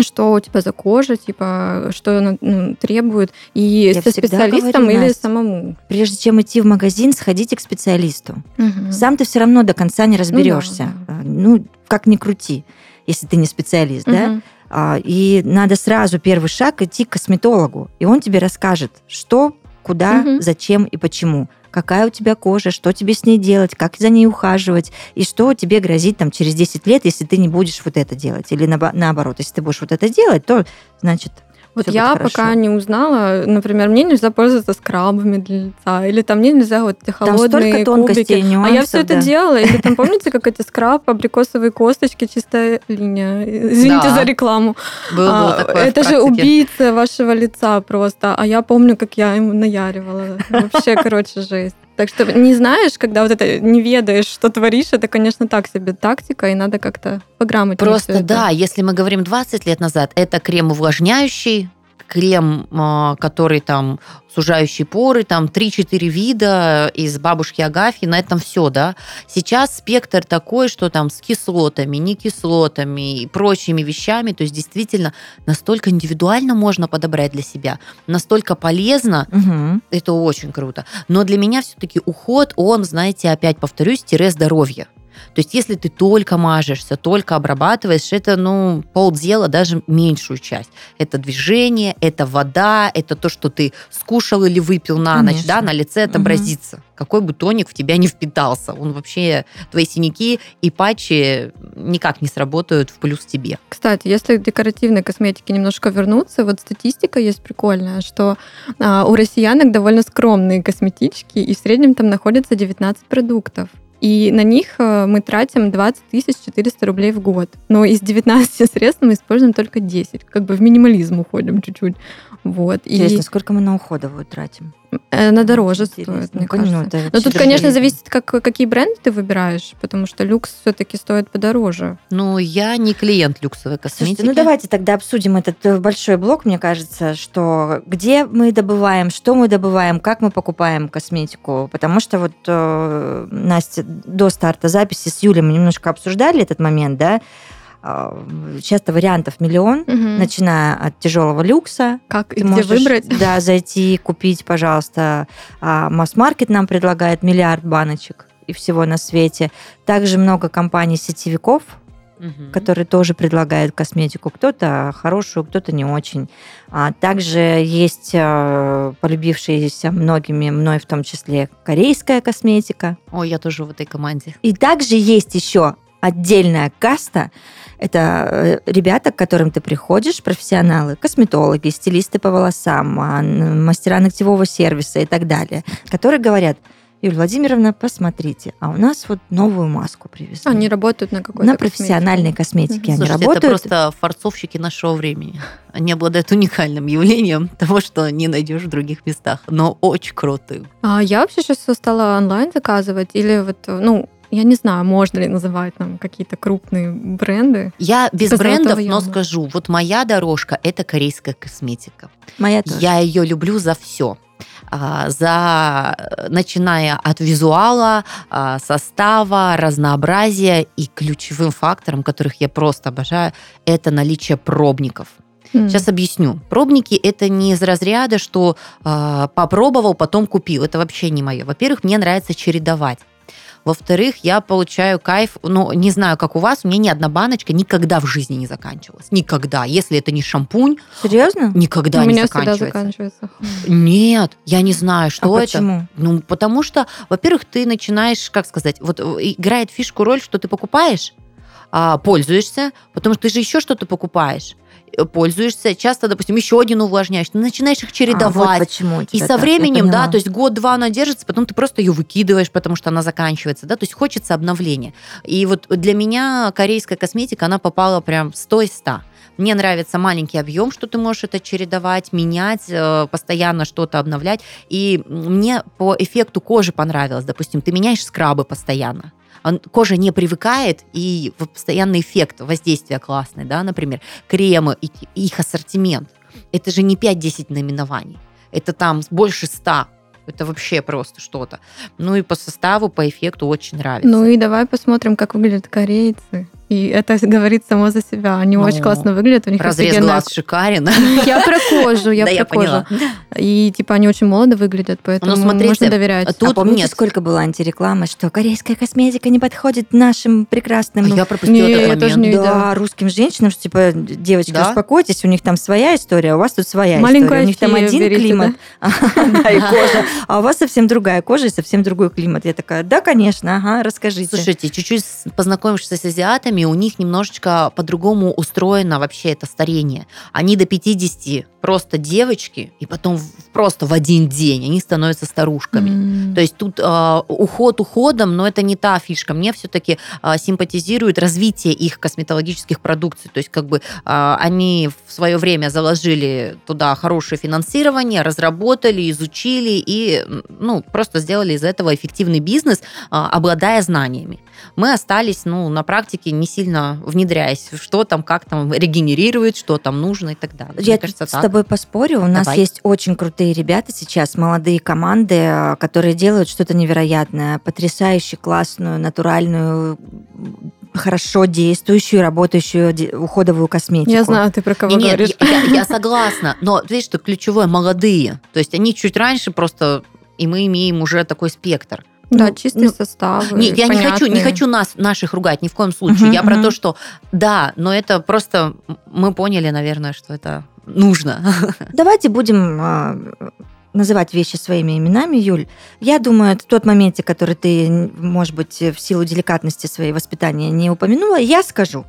B: что у тебя за кожа, типа, что она ну, требует, и
A: Я
B: со специалистом
A: говорю,
B: или
A: Настя,
B: самому.
A: Прежде чем идти в магазин, сходите к специалисту.
B: Мгм.
A: Сам ты все равно до конца не разберешься.
B: да.
A: Ну, как ни крути, если ты не специалист, да? А, И надо сразу первый шаг идти к косметологу, и он тебе расскажет, что, куда,
B: Мгм.
A: зачем и почему. Какая у тебя кожа, что тебе с ней делать, как за ней ухаживать, и что тебе грозит там через 10 лет, если ты не будешь вот это делать. Или наобо- наоборот, если ты будешь вот это делать, то значит
B: Вот я пока не узнала, например, мне нельзя пользоваться скрабами для лица, или там мне нельзя вот эти
A: Там
B: холодные
A: столько тонкостей
B: кубики.
A: нюансов.
B: А я все это
A: да.
B: делала. Или там помните, как эти скраб, абрикосовые косточки, чистая линия. Извините
C: Да.
B: за рекламу.
C: Было, было
B: А, это же убийца вашего лица просто. А я помню, как я ему наяривала. Вообще, короче, жесть. Так что не знаешь, когда вот это не ведаешь, что творишь, это, конечно, так себе тактика, и надо как-то пограмотнее
C: Просто да, если мы говорим 20 лет назад, это крем увлажняющий, крем, а, который там сужающий поры, там 3-4 вида из бабушки Агафьи, на этом все, да. Сейчас спектр такой, что там с кислотами, не кислотами и прочими вещами, то есть действительно настолько индивидуально можно подобрать для себя, настолько полезно,
A: Мгм.
C: это очень круто. Но для меня все-таки уход, он, знаете, опять повторюсь, тире здоровье. То есть, если ты только мажешься, только обрабатываешь, это, ну, полдела, даже меньшую часть. Это движение, это вода, это то, что ты скушал или выпил на ночь,
A: Конечно.
C: да, на лице отобразится. Какой бы тоник в тебя не впитался, он вообще, твои синяки и патчи никак не сработают в плюс тебе.
B: Кстати, если к декоративной косметике немножко вернуться, вот статистика есть прикольная, что а, у россиянок довольно скромные косметички, и в среднем там находится 19 продуктов. И на них э, мы тратим 20 400 рублей в год. Но из 19 средств мы используем только 10. Как бы в минимализм уходим чуть-чуть. Вот. И
A: Интересно, сколько мы на уходовую тратим?
B: э, она дороже
A: Интересно.
B: стоит, мне
A: Ну,
B: кажется.
A: это
B: Но тут, конечно, зависит, как, какие бренды ты выбираешь, потому что люкс все-таки стоит подороже.
C: Ну, я не клиент люксовой косметики.
A: Слушайте, ну давайте тогда обсудим этот э, большой блок, мне кажется, что где мы добываем, что мы добываем, как мы покупаем косметику, потому что вот э, Настя до старта записи с Юлей мы немножко обсуждали этот момент, да, часто вариантов миллион,
B: Мгм.
A: начиная от тяжелого люкса,
B: Как и где
A: можешь,
B: выбрать?
A: да, зайти, купить, пожалуйста. А Масс-маркет нам предлагает миллиард баночек и всего на свете. Также много компаний-сетевиков,
C: Мгм.
A: которые тоже предлагают косметику. Кто-то хорошую, кто-то не очень. А также есть полюбившаяся многими, мной в том числе, корейская косметика.
C: Ой, я тоже в этой команде.
A: И также есть еще отдельная каста. Это э, ребята, к которым ты приходишь, профессионалы, косметологи, стилисты по волосам, а, мастера ногтевого сервиса и так далее, которые говорят, Юлия Владимировна, посмотрите, а у нас вот новую маску привезли.
B: Они работают на какой-то
A: на
B: косметике.
A: профессиональной косметике они
C: Слушайте,
A: работают.
C: это просто форцовщики нашего времени. Они обладают уникальным явлением того, что не найдешь в других местах, но очень крутым.
B: А я вообще сейчас стала онлайн заказывать или вот, ну, я не знаю, можно ли называть там какие-то крупные бренды.
C: Я без брендов,
B: «Золотого
C: но
B: яма».
C: скажу, вот моя дорожка – это корейская косметика.
A: Моя тоже.
C: Я ее люблю за все. За, э, начиная от визуала, а, состава, разнообразия и ключевым фактором, которых я просто обожаю, это наличие пробников.
B: М.
C: Сейчас объясню. Пробники это не из разряда, что э, попробовал, потом купил. Это вообще не мое. Во-первых, мне нравится чередовать. Во-вторых, я получаю кайф, ну, не знаю, как у вас, у меня ни одна баночка никогда в жизни не заканчивалась. Никогда. Если это не шампунь,
A: Серьезно?
C: никогда
B: У
C: не
B: меня всегда
C: заканчивается.
B: заканчивается.
C: Нет, я не знаю, что
A: а
C: это.
A: почему?
C: Ну, потому что, во-первых, ты начинаешь, как сказать, вот э, играет фишку роль, что ты покупаешь, а, пользуешься, потому что ты же еще что-то покупаешь, пользуешься, часто, допустим, еще один увлажняешь, ты начинаешь их
A: А, вот
C: чередовать.
A: почему
C: И со
A: так,
C: временем, да, то есть год-два она держится, потом ты просто ее выкидываешь, потому что она заканчивается, да, то есть хочется обновления. И вот для меня корейская косметика, она попала прям 100 из 100. Мне нравится маленький объем, что ты можешь это чередовать, менять, э, постоянно что-то обновлять. И мне по эффекту кожи понравилось. Допустим, ты меняешь скрабы постоянно. Кожа не привыкает, и постоянный эффект воздействия классный, да, например, кремы, и их ассортимент. Это же не 5-10 наименований. Это там больше 100. Это вообще просто что-то. Ну и по составу, по эффекту очень нравится.
B: Ну и давай посмотрим, как выглядят корейцы. И это говорит само за себя. Они
C: Ну,
B: очень классно выглядят, у них
C: Разрез глаз шикарен.
B: Я про кожу, я
C: Да,
B: про кожу. И типа они очень молодо выглядят, поэтому
C: Ну, смотрите,
B: можно доверять.
C: а тут
A: а помните,
C: нет.
A: сколько было антирекламы, что корейская косметика не подходит нашим прекрасным
C: А
A: ну,
C: я пропустила
B: Не,
C: этот момент.
B: не
A: да, русским женщинам, что типа, девочки,
C: Да?
A: успокойтесь, у них там своя история, а у вас тут своя история. У них там один
B: берите,
A: климат, да, и кожа, а у вас совсем другая кожа и совсем другой климат. Я такая, да, конечно, ага, расскажите.
C: Слушайте, чуть-чуть познакомившись с азиатами, у них немножечко по-другому устроено вообще это старение. Они до 50 просто девочки, и потом просто в один день они становятся старушками.
B: М.
C: То есть тут э, уход уходом, но это не та фишка. Мне все-таки симпатизирует развитие их косметологических продукций. То есть как бы э, они в свое время заложили туда хорошее финансирование, разработали, изучили и ну, просто сделали из этого эффективный бизнес, э, обладая знаниями. Мы остались ну, на практике, не сильно внедряясь, что там, как там регенерирует, что там нужно и так далее. Мне
A: Я
C: кажется,
A: с
C: так.
A: тобой поспорю. У нас
C: Давай.
A: есть очень крутые ребята сейчас, молодые команды, которые делают что-то невероятное, потрясающе классную, натуральную, хорошо действующую, работающую уходовую косметику.
B: Я знаю, ты про кого
C: Не,
B: говоришь.
C: Нет, я, я согласна, но видишь, что ключевое молодые. То есть они чуть раньше просто, и мы имеем уже такой спектр.
B: Да,
A: Ну,
B: чистые
A: ну,
B: составы.
C: Не, я не хочу, не
B: понятные.
C: хочу нас, наших ругать ни в коем случае.
A: Мгм,
C: я про
A: мгм.
C: то, что да, но это просто мы поняли, наверное, что это нужно.
A: Давайте будем а, называть вещи своими именами, Юль. Я думаю, это тот момент, который ты, может быть, в силу деликатности своей воспитания не упомянула, я скажу.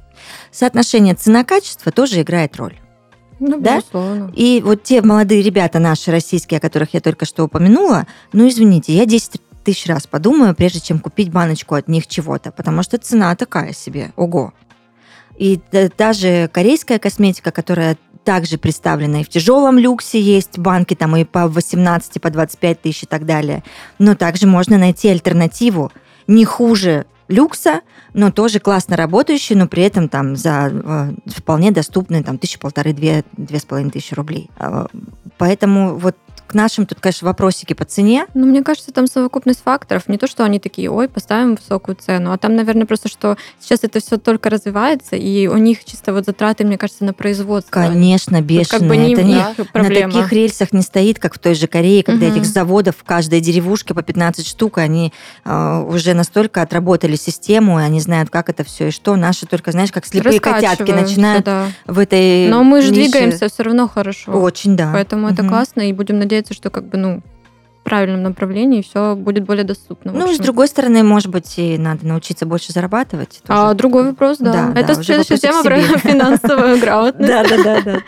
A: Соотношение цена-качество тоже играет роль.
B: Ну,
A: Да?
B: безусловно.
A: И вот те молодые ребята наши, российские, о которых я только что упомянула, ну, извините, я 10 тысяч раз подумаю, прежде чем купить баночку от них чего-то, потому что цена такая себе, ого. И даже корейская косметика, которая также представлена и в тяжелом люксе есть банки там и по 18, и по 25 тысяч и так далее. Но также можно найти альтернативу не хуже люкса, но тоже классно работающий, но при этом там за э, вполне доступные там тысячу полторы, две, две с половиной тысячи рублей. А, Поэтому вот к нашим тут, конечно, вопросики по цене.
B: Ну, мне кажется, там совокупность факторов. Не то, что они такие, ой, поставим высокую цену, а там, наверное, просто, что сейчас это все только развивается, и у них чисто вот затраты, мне кажется, на производство.
A: Конечно, бешеные.
B: как бы не
A: это не,
B: них
A: на
B: проблема.
A: таких рельсах не стоит, как в той же Корее, когда
B: Мгм.
A: этих заводов в каждой деревушке по 15 штук, они э, уже настолько отработали систему, и они знают, как это все и что. Наши только, знаешь, как слепые котятки начинают
B: да.
A: в этой
B: Но мы же
A: нише.
B: двигаемся все равно хорошо.
A: Очень, да.
B: Поэтому это
A: Мгм.
B: классно, и будем надеяться, что как бы, ну, в правильном направлении все будет более доступно.
A: Ну, и с другой стороны, может быть, и надо научиться больше зарабатывать.
B: А другой вопрос, да.
A: Да, да,
B: это
A: уже
B: следующая тема про финансовую грамотность.
A: Да, да, да, да.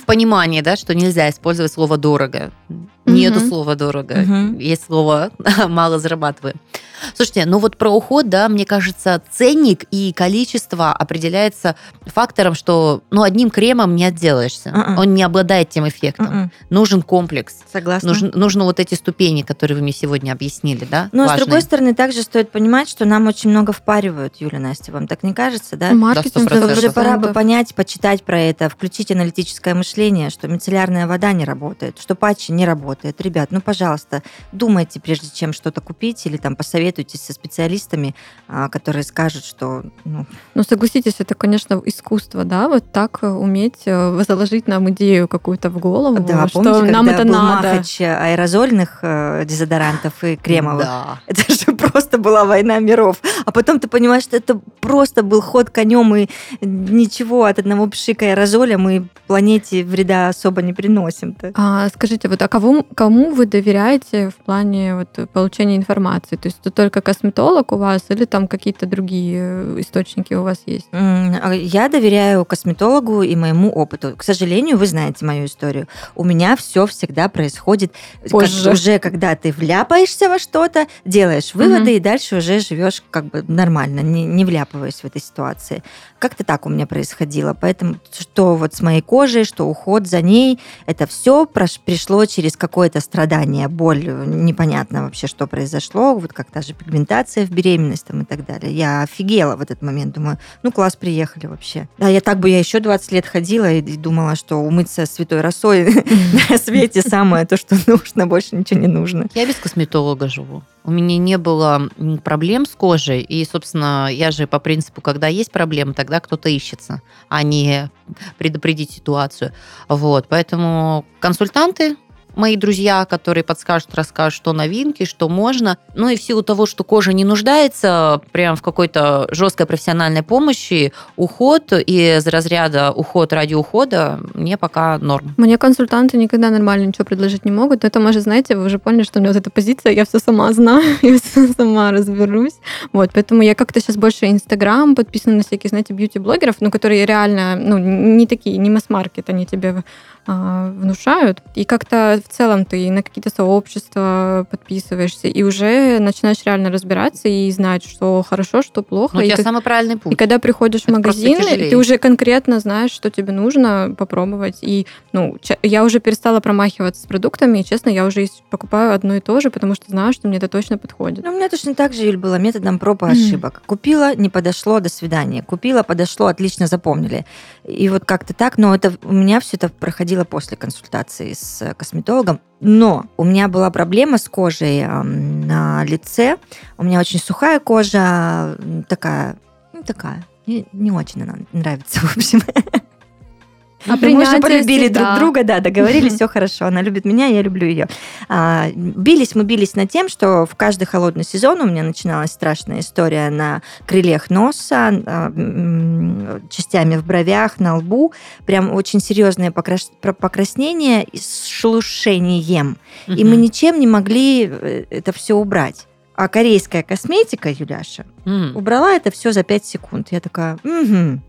C: В понимании, да, что нельзя использовать слово «дорого». Нету слова «дорого». Есть слово «мало зарабатываем». Слушайте, ну вот про уход, да, мне кажется, ценник и количество определяется фактором, что ну, одним кремом не отделаешься.
A: Мгм.
C: Он не обладает тем эффектом.
A: Мгм.
C: Нужен комплекс.
A: Согласна.
C: Нужно, нужно вот эти ступени, которые вы мне сегодня объяснили, да?
A: Ну, а с
C: важные.
A: другой стороны, также стоит понимать, что нам очень много впаривают, Юля, Настя, вам так не кажется, да?
B: Маркетинг
C: Да,
A: уже пора бы
B: 100%.
A: понять, почитать про это, включить аналитическое мышление, что мицеллярная вода не работает, что патчи не работает. Ребят, ну, пожалуйста, думайте, прежде чем что-то купить, или там посоветуйтесь со специалистами, а, которые скажут, что ну,
B: Ну, согласитесь, это, конечно, искусство, да, вот так э, уметь э, заложить нам идею какую-то в голову,
A: да,
B: что
A: помните,
B: нам
A: когда
B: это
A: был
B: надо.
A: махач аэрозольных э, дезодорантов и кремовых?
C: Да.
A: Это же просто была война миров. А потом ты понимаешь, что это просто был ход конем, и ничего от одного пшика аэрозоля мы планете вреда особо не приносим-то.
B: А, скажите, вот а кому, кому вы доверяете в плане вот, получения информации? То есть это только косметолог у вас или там какие-то другие э, источники у вас есть?
A: А Я доверяю косметологу и моему опыту. К сожалению, вы знаете мою историю. У меня все всегда происходит как-
B: Позже.
A: уже, когда ты вляпаешься во что-то, делаешь выводы
B: Мгм.
A: и дальше уже живешь как бы нормально, не, не вляпываясь в этой ситуации. Как-то так у меня происходило. Поэтому что вот с моей кожей, что уход за ней, это все пришло через какое-то страдание, боль, э, непонятно вообще, что произошло, вот как та же пигментация в беременность там, и так далее. Я офигела в этот момент, думаю, ну класс, приехали вообще. Да, я так бы я еще 20 лет ходила и, думала, что умыться святой росой на свете самое то, что нужно, больше ничего не нужно.
C: Я без косметолога живу. У меня не было проблем с кожей. И, собственно, я же по принципу, когда есть проблемы, тогда кто-то ищется, а не предупредить ситуацию. Вот. Поэтому консультанты, мои друзья, которые подскажут, расскажут, что новинки, что можно. Ну и в силу того, что кожа не нуждается прям в какой-то жесткой профессиональной помощи, уход из разряда уход ради ухода мне пока норм.
B: Мне консультанты никогда нормально ничего предложить не могут. Но это, может, знаете, вы уже поняли, что у меня вот эта позиция, я все сама знаю, я все сама разберусь. Вот, поэтому я как-то сейчас больше Инстаграм подписана на всякие, знаете, бьюти-блогеров, ну, которые реально, ну, не такие, не масс-маркет, они тебе внушают. И как-то в целом ты на какие-то сообщества подписываешься и уже начинаешь реально разбираться и знать, что хорошо, что плохо.
C: Ну,
B: и как-
C: самый правильный
B: и
C: путь.
B: когда приходишь в
C: Это просто
B: магазин, ты уже конкретно знаешь, что тебе нужно попробовать. И ну, я уже перестала промахиваться с продуктами, и, честно, я уже покупаю одно и то же, потому что знаю, что мне это точно подходит.
A: Ну, у меня точно так же, Юль, было методом проб и ошибок. Купила, не подошло, до свидания. Купила, подошло, отлично запомнили. И вот как-то так, но это у меня все это проходило после консультации с э, косметологом. Но у меня была проблема с кожей на лице. У меня очень сухая кожа, такая, ну, такая, не, не очень она нравится, в общем.
B: А
A: Мы уже полюбили друг друга, да, договорились, все хорошо. Она любит меня, я люблю ее. А, бились мы бились над тем, что в каждый холодный сезон у меня начиналась страшная история на крыльях носа, а, частями в бровях, на лбу. Прям очень серьезное покрас- покраснение с шелушением. И мы ничем не могли э, это все убрать. А корейская косметика, Юляша, убрала это все за 5 секунд. Я такая, угу.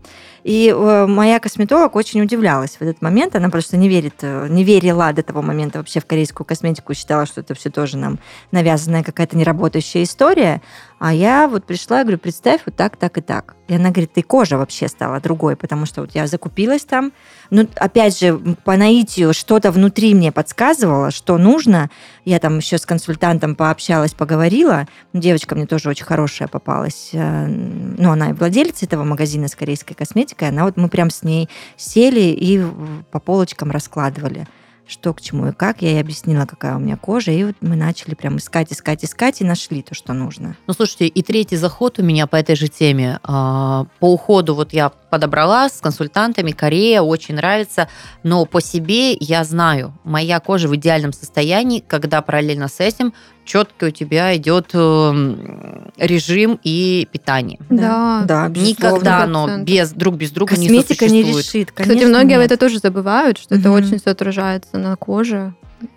A: И э, моя косметолог очень удивлялась в этот момент. Она просто не верит, э, не верила до того момента вообще в корейскую косметику, считала, что это все тоже нам навязанная какая-то неработающая история. А я вот пришла и говорю, представь, вот так, так и так. И она говорит, ты кожа вообще стала другой, потому что вот я закупилась там. Ну, опять же, по наитию что-то внутри мне подсказывало, что нужно. Я там еще с консультантом пообщалась, поговорила. Девочка мне тоже очень хорошая попалась. Э, Ну, она и владелица этого магазина с корейской косметикой. Она вот мы прям с ней сели и по полочкам раскладывали что к чему и как. Я ей объяснила, какая у меня кожа, и вот мы начали прям искать, искать, искать, и нашли то, что нужно.
C: Ну, слушайте, и третий заход у меня по этой же теме. А, по уходу вот я подобрала с консультантами, Корея, очень нравится, но по себе я знаю, моя кожа в идеальном состоянии, когда параллельно с этим четко у тебя идет эм, режим и питание.
B: Да,
A: да,
C: Никогда оно без, друг без друга
A: Косметика
C: не
A: не решит,
B: конечно, Кстати, многие нет. это тоже забывают, что угу. это очень все отражается на коже.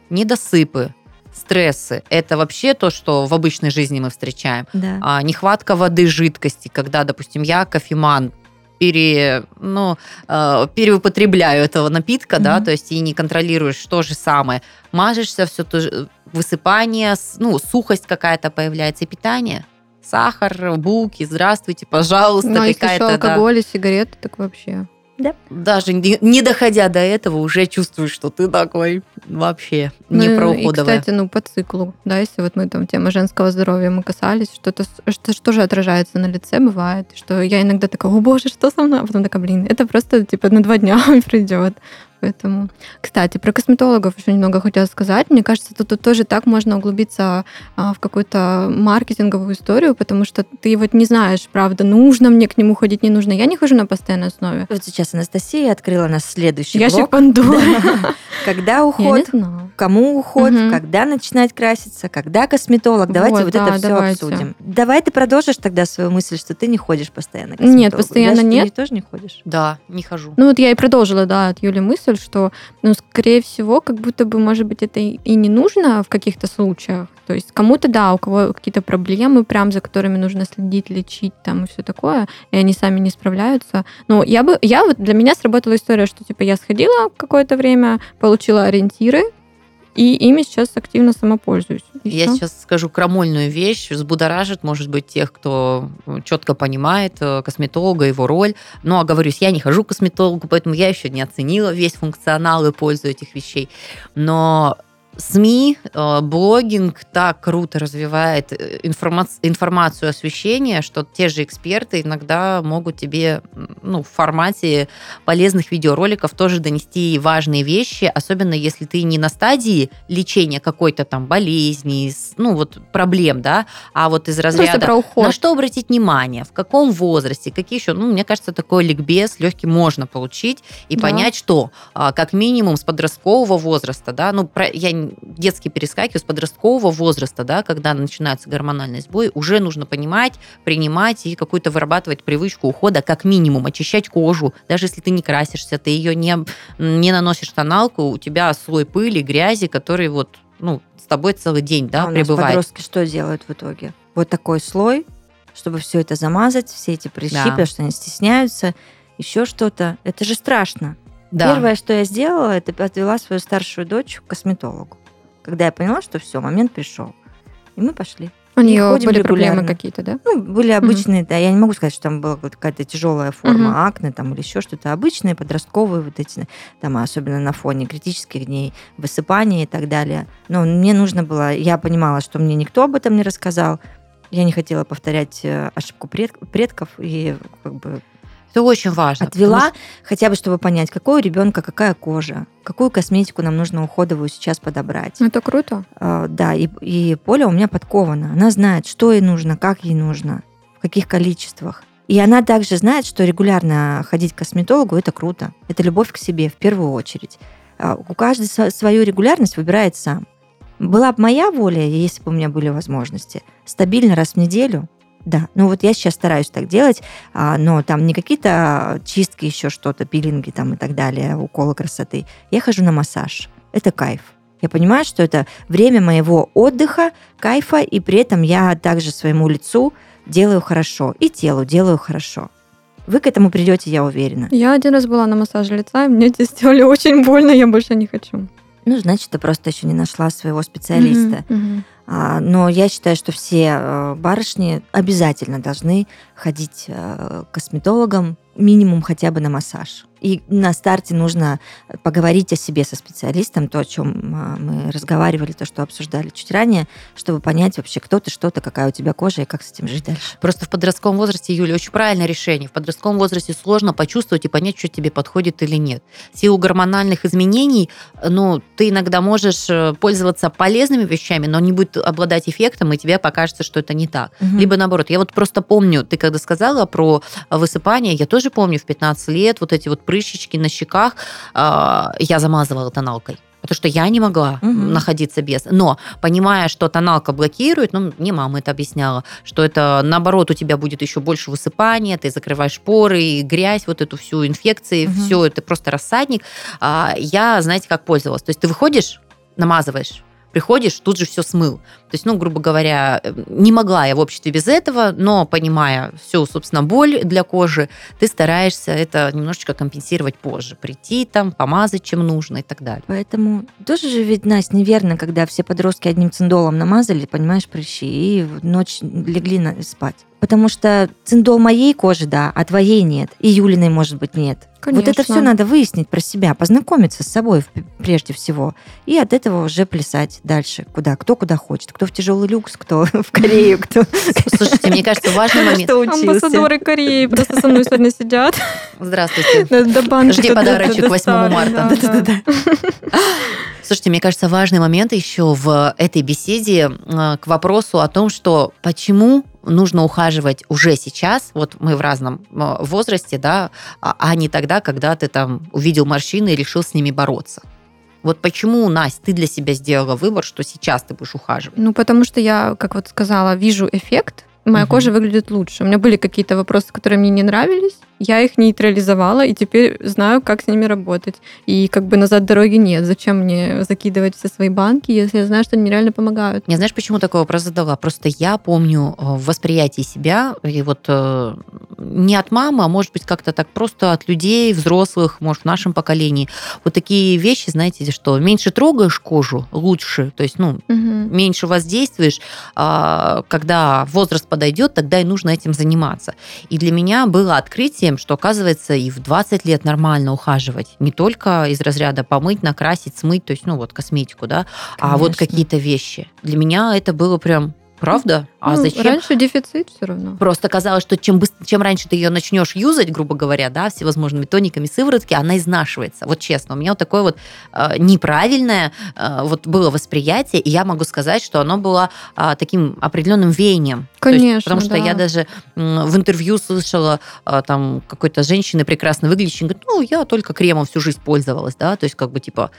C: Недосыпы, стрессы. Это вообще то, что в обычной жизни мы встречаем.
A: Да.
C: А, нехватка воды, жидкости, когда, допустим, я кофеман, пере, ну, э, переупотребляю этого напитка, mm-hmm. да, то есть и не контролируешь то же самое. Мажешься, все то же, высыпание, ну, сухость какая-то появляется, и питание. Сахар, булки, здравствуйте, пожалуйста,
B: ну, а
C: какая-то...
B: алкоголь да. и сигареты, так вообще.
A: Да.
C: Даже не, не доходя до этого, уже чувствуешь, что ты такой вообще не ну.
B: И, кстати, ну, по циклу, да, если вот мы там тема женского здоровья мы касались, что-то, что, что же отражается на лице, бывает, что я иногда такая, о боже, что со мной? А потом такая, блин, это просто, типа, на два дня придет. Поэтому, кстати, про косметологов еще немного хотела сказать. Мне кажется, тут, тут тоже так можно углубиться а, в какую-то маркетинговую историю, потому что ты вот не знаешь, правда, нужно мне к нему ходить, не нужно. Я не хожу на постоянной основе.
A: Вот сейчас Анастасия открыла нас следующий
B: Ящик
A: блок.
B: Пандоры.
A: Когда уход, кому уход, когда начинать краситься, когда косметолог. Давайте вот это все обсудим. Давай ты продолжишь тогда свою мысль, что ты не ходишь постоянно
B: Нет, постоянно нет.
A: Ты тоже не ходишь?
C: Да, не хожу.
B: Ну вот я и продолжила, да, от Юли мысль, мысль, что, ну, скорее всего, как будто бы, может быть, это и не нужно в каких-то случаях. То есть кому-то, да, у кого какие-то проблемы, прям за которыми нужно следить, лечить там и все такое, и они сами не справляются. Но я бы, я вот для меня сработала история, что типа я сходила какое-то время, получила ориентиры, и ими сейчас активно самопользуюсь.
C: Я все. сейчас скажу крамольную вещь, взбудоражит, может быть, тех, кто четко понимает э, косметолога, его роль. Но, оговорюсь, я не хожу к косметологу, поэтому я еще не оценила весь функционал и пользу этих вещей. Но СМИ, э, блогинг так круто развивает э, информацию, информацию освещения, что те же эксперты иногда могут тебе ну, в формате полезных видеороликов тоже донести важные вещи, особенно если ты не на стадии лечения какой-то там болезни, ну вот проблем, да, а вот из разряда
B: про уход.
C: на что обратить внимание, в каком возрасте, какие еще, ну, мне кажется, такой ликбез легкий можно получить и да. понять, что а, как минимум с подросткового возраста, да, ну, про, я детские перескаки с подросткового возраста, да, когда начинаются гормональные сбои, уже нужно понимать, принимать и какую-то вырабатывать привычку ухода, как минимум, очищать кожу. Даже если ты не красишься, ты ее не, не наносишь тоналку, у тебя слой пыли, грязи, который вот, ну, с тобой целый день, да,
A: а у
C: пребывает.
A: подростки что делают в итоге? Вот такой слой, чтобы все это замазать, все эти прыщи, да. потому что они стесняются, еще что-то. Это же страшно. Да. Первое, что я сделала, это отвела свою старшую дочь к косметологу когда я поняла, что все, момент пришел. И мы пошли.
B: У нее были регулярно. проблемы какие-то, да?
A: Ну, были обычные, mm да. Я не могу сказать, что там была какая-то тяжелая форма mm акне там, или еще что-то. Обычные, подростковые, вот эти, там, особенно на фоне критических дней, высыпания и так далее. Но мне нужно было, я понимала, что мне никто об этом не рассказал. Я не хотела повторять э, ошибку предков и как бы
C: это очень важно.
A: Отвела, что... хотя бы чтобы понять, какой у ребенка какая кожа, какую косметику нам нужно уходовую сейчас подобрать.
B: Это круто.
A: А, да, и, и Поля у меня подкована. Она знает, что ей нужно, как ей нужно, в каких количествах. И она также знает, что регулярно ходить к косметологу это круто. Это любовь к себе в первую очередь. А, у каждого свою регулярность выбирает сам. Была бы моя воля, если бы у меня были возможности, стабильно раз в неделю да, ну вот я сейчас стараюсь так делать, а, но там не какие-то чистки, еще что-то, пилинги там и так далее, уколы красоты. Я хожу на массаж. Это кайф. Я понимаю, что это время моего отдыха, кайфа, и при этом я также своему лицу делаю хорошо, и телу делаю хорошо. Вы к этому придете, я уверена.
B: Я один раз была на массаже лица, и мне это сделали очень больно, я больше не хочу.
A: Ну, значит, ты просто еще не нашла своего специалиста. Mm-hmm, mm-hmm. А, но я считаю, что все э, барышни обязательно должны ходить э, к косметологам минимум хотя бы на массаж. И на старте нужно поговорить о себе со специалистом, то, о чем а, мы разговаривали, то, что обсуждали чуть ранее, чтобы понять вообще, кто ты, что ты, какая у тебя кожа и как с этим жить дальше.
C: Просто в подростковом возрасте, Юля, очень правильное решение. В подростковом возрасте сложно почувствовать и понять, что тебе подходит или нет. В силу гормональных изменений, ну, ты иногда можешь э, пользоваться полезными вещами, но не будет обладать эффектом, и тебе покажется, что это не так. Угу. Либо наоборот. Я вот просто помню, ты когда сказала про высыпание, я тоже помню в 15 лет вот эти вот прыщички на щеках, а, я замазывала тоналкой потому что я не могла угу. находиться без. Но понимая, что тоналка блокирует, ну, мне мама это объясняла, что это наоборот у тебя будет еще больше высыпания, ты закрываешь поры, грязь, вот эту всю инфекцию, угу. все, это просто рассадник. А я, знаете, как пользовалась. То есть ты выходишь, намазываешь, приходишь, тут же все смыл. То есть, ну, грубо говоря, не могла я в обществе без этого, но понимая всю, собственно, боль для кожи, ты стараешься это немножечко компенсировать позже. Прийти там, помазать, чем нужно и так далее.
A: Поэтому тоже же ведь, Настя, неверно, когда все подростки одним циндолом намазали, понимаешь, прыщи, и ночь легли спать. Потому что циндол моей кожи, да, а твоей нет. И Юлиной, может быть, нет. Конечно. Вот это все надо выяснить про себя, познакомиться с собой прежде всего. И от этого уже плясать дальше. Куда? Кто куда хочет. Кто в тяжелый люкс, кто в Корею, кто...
C: Слушайте, мне кажется, важный момент.
B: Амбассадоры Кореи просто со мной сегодня сидят.
C: Здравствуйте. Жди подарочек 8 марта. Слушайте, мне кажется, важный момент еще в этой беседе э, к вопросу о том, что почему нужно ухаживать уже сейчас, вот мы в разном э, возрасте, да, а, а не тогда, когда ты там увидел морщины и решил с ними бороться. Вот почему, Настя, ты для себя сделала выбор, что сейчас ты будешь ухаживать?
B: Ну, потому что я, как вот сказала, вижу эффект, моя угу. кожа выглядит лучше. У меня были какие-то вопросы, которые мне не нравились, я их нейтрализовала, и теперь знаю, как с ними работать. И как бы назад дороги нет. Зачем мне закидывать все свои банки, если я знаю, что они реально помогают?
C: Я знаешь, почему такой вопрос задала? Просто я помню э, в восприятии себя, и вот э, не от мамы, а может быть как-то так просто от людей, взрослых, может, в нашем поколении. Вот такие вещи, знаете, что меньше трогаешь кожу, лучше, то есть, ну, угу. меньше воздействуешь, а, когда возраст подойдет, тогда и нужно этим заниматься. И для меня было открытие тем, что, оказывается, и в 20 лет нормально ухаживать. Не только из разряда помыть, накрасить, смыть, то есть, ну, вот косметику, да, Конечно. а вот какие-то вещи. Для меня это было прям Правда?
B: А ну, зачем? Раньше дефицит все равно.
C: Просто казалось, что чем, быстр... чем раньше ты ее начнешь юзать, грубо говоря, да, всевозможными тониками, сыворотки, она изнашивается. Вот честно, у меня вот такое вот э, неправильное э, вот было восприятие, и я могу сказать, что оно было э, таким определенным веянием.
B: Конечно, есть,
C: Потому что
B: да.
C: я даже э, в интервью слышала э, там какой-то женщины прекрасно выглядящей, говорит, ну, я только кремом всю жизнь пользовалась, да, то есть как бы типа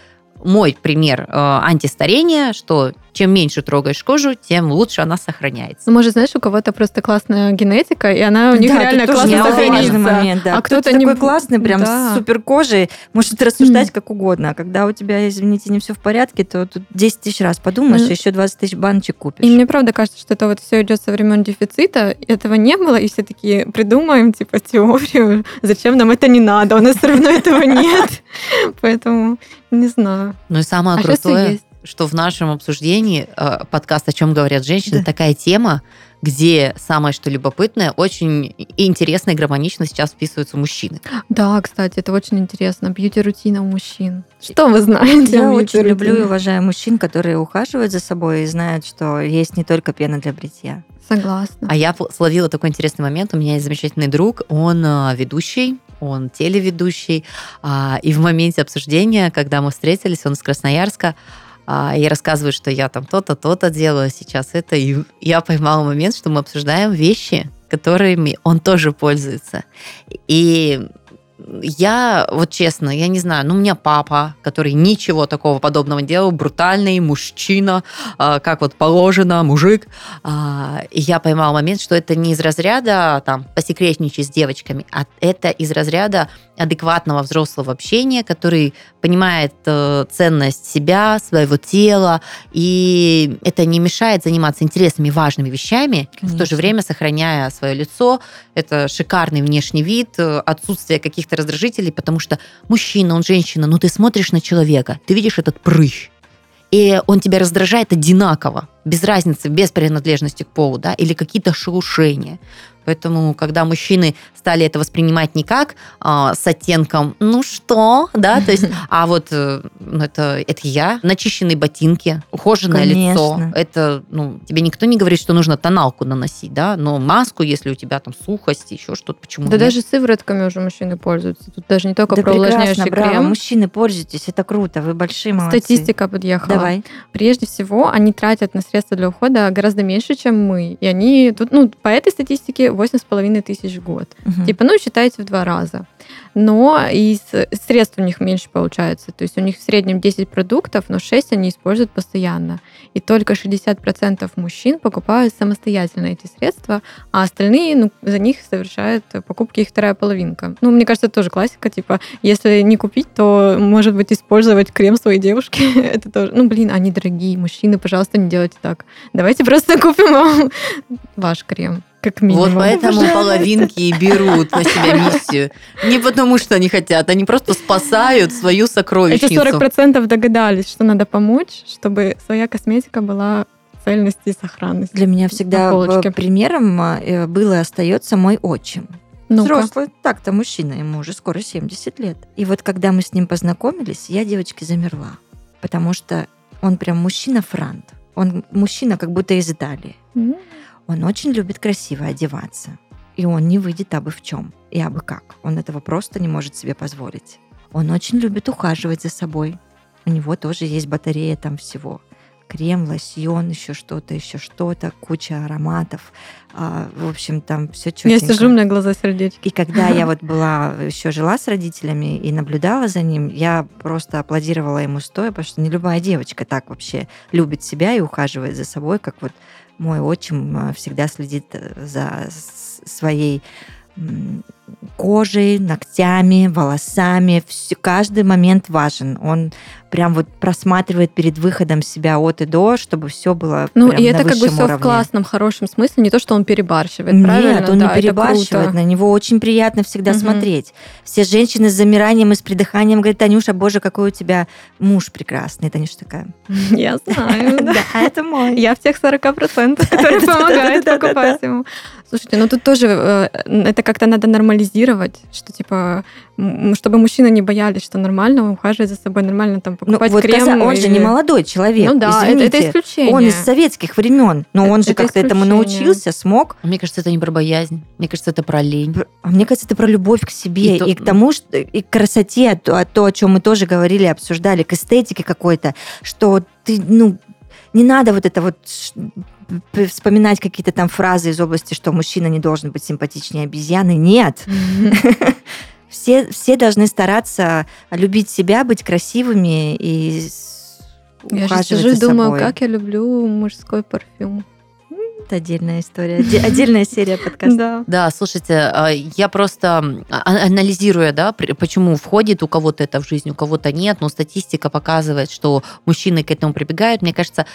C: мой пример э, антистарения, что чем меньше трогаешь кожу, тем лучше она сохраняется.
B: Ну, может, знаешь, у кого-то просто классная генетика, и она у них да, реально классно сохранится.
A: момент, да. А кто-то, кто не... такой классный, прям да. с супер кожей, может рассуждать mm. как угодно. А когда у тебя, извините, не все в порядке, то тут 10 тысяч раз подумаешь, mm. еще 20 тысяч баночек купишь.
B: И мне правда кажется, что это вот все идет со времен дефицита, этого не было, и все таки придумаем, типа, теорию, зачем нам это не надо, у нас все равно этого нет. Поэтому не знаю.
C: Ну и самое а крутое, что в нашем обсуждении э, подкаст «О чем говорят женщины» да. такая тема, где самое что любопытное, очень интересно и гармонично сейчас вписываются мужчины.
B: Да, кстати, это очень интересно. Бьюти-рутина у мужчин. Что вы знаете?
A: Я очень люблю и уважаю мужчин, которые ухаживают за собой и знают, что есть не только пена для бритья.
B: Согласна.
C: А я словила такой интересный момент. У меня есть замечательный друг, он э, ведущий, он телеведущий. А, и в моменте обсуждения, когда мы встретились, он из Красноярска, а, я рассказываю, что я там то-то, то-то делаю, сейчас это. И я поймала момент, что мы обсуждаем вещи, которыми он тоже пользуется. И я, вот честно, я не знаю, ну, у меня папа, который ничего такого подобного не делал, брутальный мужчина, а, как вот положено, мужик. А, и я поймала момент, что это не из разряда там посекретничать с девочками, а это из разряда адекватного взрослого общения, который понимает э, ценность себя, своего тела, и это не мешает заниматься интересными, важными вещами, Конечно. в то же время сохраняя свое лицо. Это шикарный внешний вид, э, отсутствие каких-то раздражителей, потому что мужчина, он женщина, ну ты смотришь на человека, ты видишь этот прыщ, и он тебя раздражает одинаково. Без разницы, без принадлежности к полу, да, или какие-то шелушения. Поэтому, когда мужчины стали это воспринимать не как а, с оттенком «ну что?», да, то есть, а вот э, ну, это, это я, начищенные ботинки, ухоженное
A: Конечно.
C: лицо. Это, ну, тебе никто не говорит, что нужно тоналку наносить, да, но маску, если у тебя там сухость, еще что-то, почему
B: Да
C: нет?
B: даже сыворотками уже мужчины пользуются. Тут даже не только
A: Да
B: про увлажняющий
A: браво,
B: крем.
A: мужчины, пользуйтесь, это круто, вы большие молодцы.
B: Статистика подъехала.
A: Давай.
B: Прежде всего, они тратят на средства для ухода гораздо меньше, чем мы. И они тут, ну, по этой статистике 8,5 тысяч в год.
A: Мгм.
B: Типа, ну, считайте в два раза. Но и средств у них меньше получается. То есть у них в среднем 10 продуктов, но 6 они используют постоянно. И только 60% мужчин покупают самостоятельно эти средства, а остальные, ну, за них совершает покупки их вторая половинка. Ну, мне кажется, это тоже классика. Типа, если не купить, то, может быть, использовать крем своей девушки. это тоже... Ну, блин, они дорогие. Мужчины, пожалуйста, не делайте так. Давайте просто купим вам ваш крем. Как минимум.
C: Вот поэтому половинки и берут на себя миссию. Не потому, что они хотят, они просто спасают свою
B: Эти
C: сокровищницу.
B: 40% догадались, что надо помочь, чтобы своя косметика была цельности и сохранности.
A: Для меня всегда
B: На полочке.
A: э, примером э, был и остается мой отчим.
B: Ну-ка.
A: Взрослый, так-то мужчина, ему уже скоро 70 лет. И вот когда мы с ним познакомились, я, девочки, замерла. Потому что он прям мужчина-франт. Он мужчина как будто из Италии.
B: М.
A: Он очень любит красиво одеваться. И он не выйдет абы в чем. И абы как. Он этого просто не может себе позволить. Он очень любит ухаживать за собой. У него тоже есть батарея там всего. Крем, лосьон, еще что-то, еще что-то, куча ароматов. А, в общем, там все
B: Я
A: четенько.
B: сижу, у меня глаза сердечки.
A: И когда я вот была, еще жила с родителями и наблюдала за ним, я просто аплодировала ему стоя, потому что не любая девочка так вообще любит себя и ухаживает за собой, как вот мой отчим э, всегда следит э, за своей кожей, ногтями, волосами. Всё- каждый момент важен. Он прям вот просматривает перед выходом себя от и до, чтобы все было
B: Ну, и это как бы все в
A: уровне.
B: классном, хорошем смысле, не то, что он перебарщивает, правильно?
A: Нет, он
B: Да,
A: не перебарщивает, на него очень приятно всегда
B: Мгм.
A: смотреть. Все женщины с замиранием и с придыханием говорят, Танюша, боже, какой у тебя муж прекрасный. Танюша такая,
B: Я знаю, да.
A: это мой.
B: Я в тех 40%, которые помогают покупать ему. Слушайте, ну тут тоже э, это как-то надо нормализировать, что типа, м, чтобы мужчины не боялись, что нормально ухаживать за собой, нормально там
A: Ну,
B: покупать
A: вот
B: крем.
A: каза- он же
B: или-
A: не молодой человек,
B: Ну да, это, это
A: извините.
B: исключение.
A: Он из советских времен, но он же
B: Это
A: как-то этому научился, смог.
C: Мне кажется, это не про боязнь. Мне кажется, это про лень.
A: А мне кажется, это про любовь к себе
C: И то-
A: и, к тому, что и к красоте, а то, а то, о чем мы тоже говорили, обсуждали, к эстетике какой-то, что ты, ну, не надо вот это вот вспоминать какие-то там фразы из области, что мужчина не должен быть симпатичнее обезьяны. Нет. Все, все должны стараться любить себя, быть красивыми и с-
B: Я же
A: ухаживать
B: сижу и думаю, как я люблю мужской парфюм.
A: Это отдельная история, отде- отдельная серия подкаста.
B: Да.
C: Да, слушайте, а, я просто м, а- анализируя, да, почему входит у кого-то это в жизнь, у кого-то нет, но статистика показывает, что мужчины к этому прибегают. Мне кажется,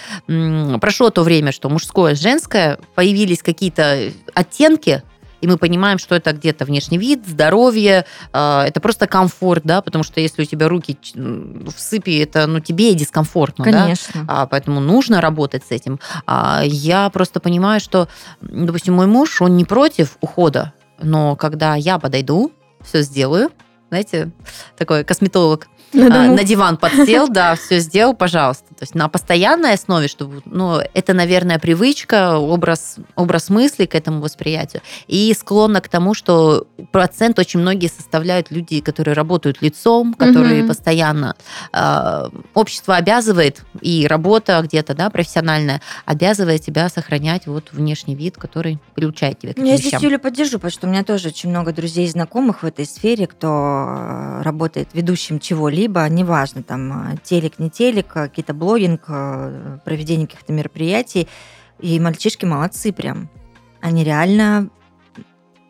C: прошло то время, что мужское, женское, появились какие-то оттенки, и мы понимаем, что это где-то внешний вид, здоровье, э, это просто комфорт, да, потому что если у тебя руки в сыпи, это, ну, тебе дискомфортно, да.
A: Конечно.
C: А, поэтому нужно работать с этим. А, я просто понимаю, что, допустим, мой муж, он не против ухода, но когда я подойду, все сделаю, знаете, такой косметолог,
B: На
C: а, на диван подсел, да, все сделал, пожалуйста. То есть на постоянной основе, чтобы, ну, это, наверное, привычка, образ, образ мысли к этому восприятию. И склонна к тому, что процент очень многие составляют люди, которые работают лицом, которые
B: Мгм.
C: постоянно... э, общество обязывает, и работа где-то, да, профессиональная, обязывает тебя сохранять вот внешний вид, который приучает тебя к этим
A: Я здесь. Юлю поддержу, потому что у меня тоже очень много друзей и знакомых в этой сфере, кто э, работает ведущим чего-либо, неважно, там, э, телек, не телек, э, какие-то блогинг, э, проведение каких-то мероприятий. И мальчишки молодцы прям. Они реально...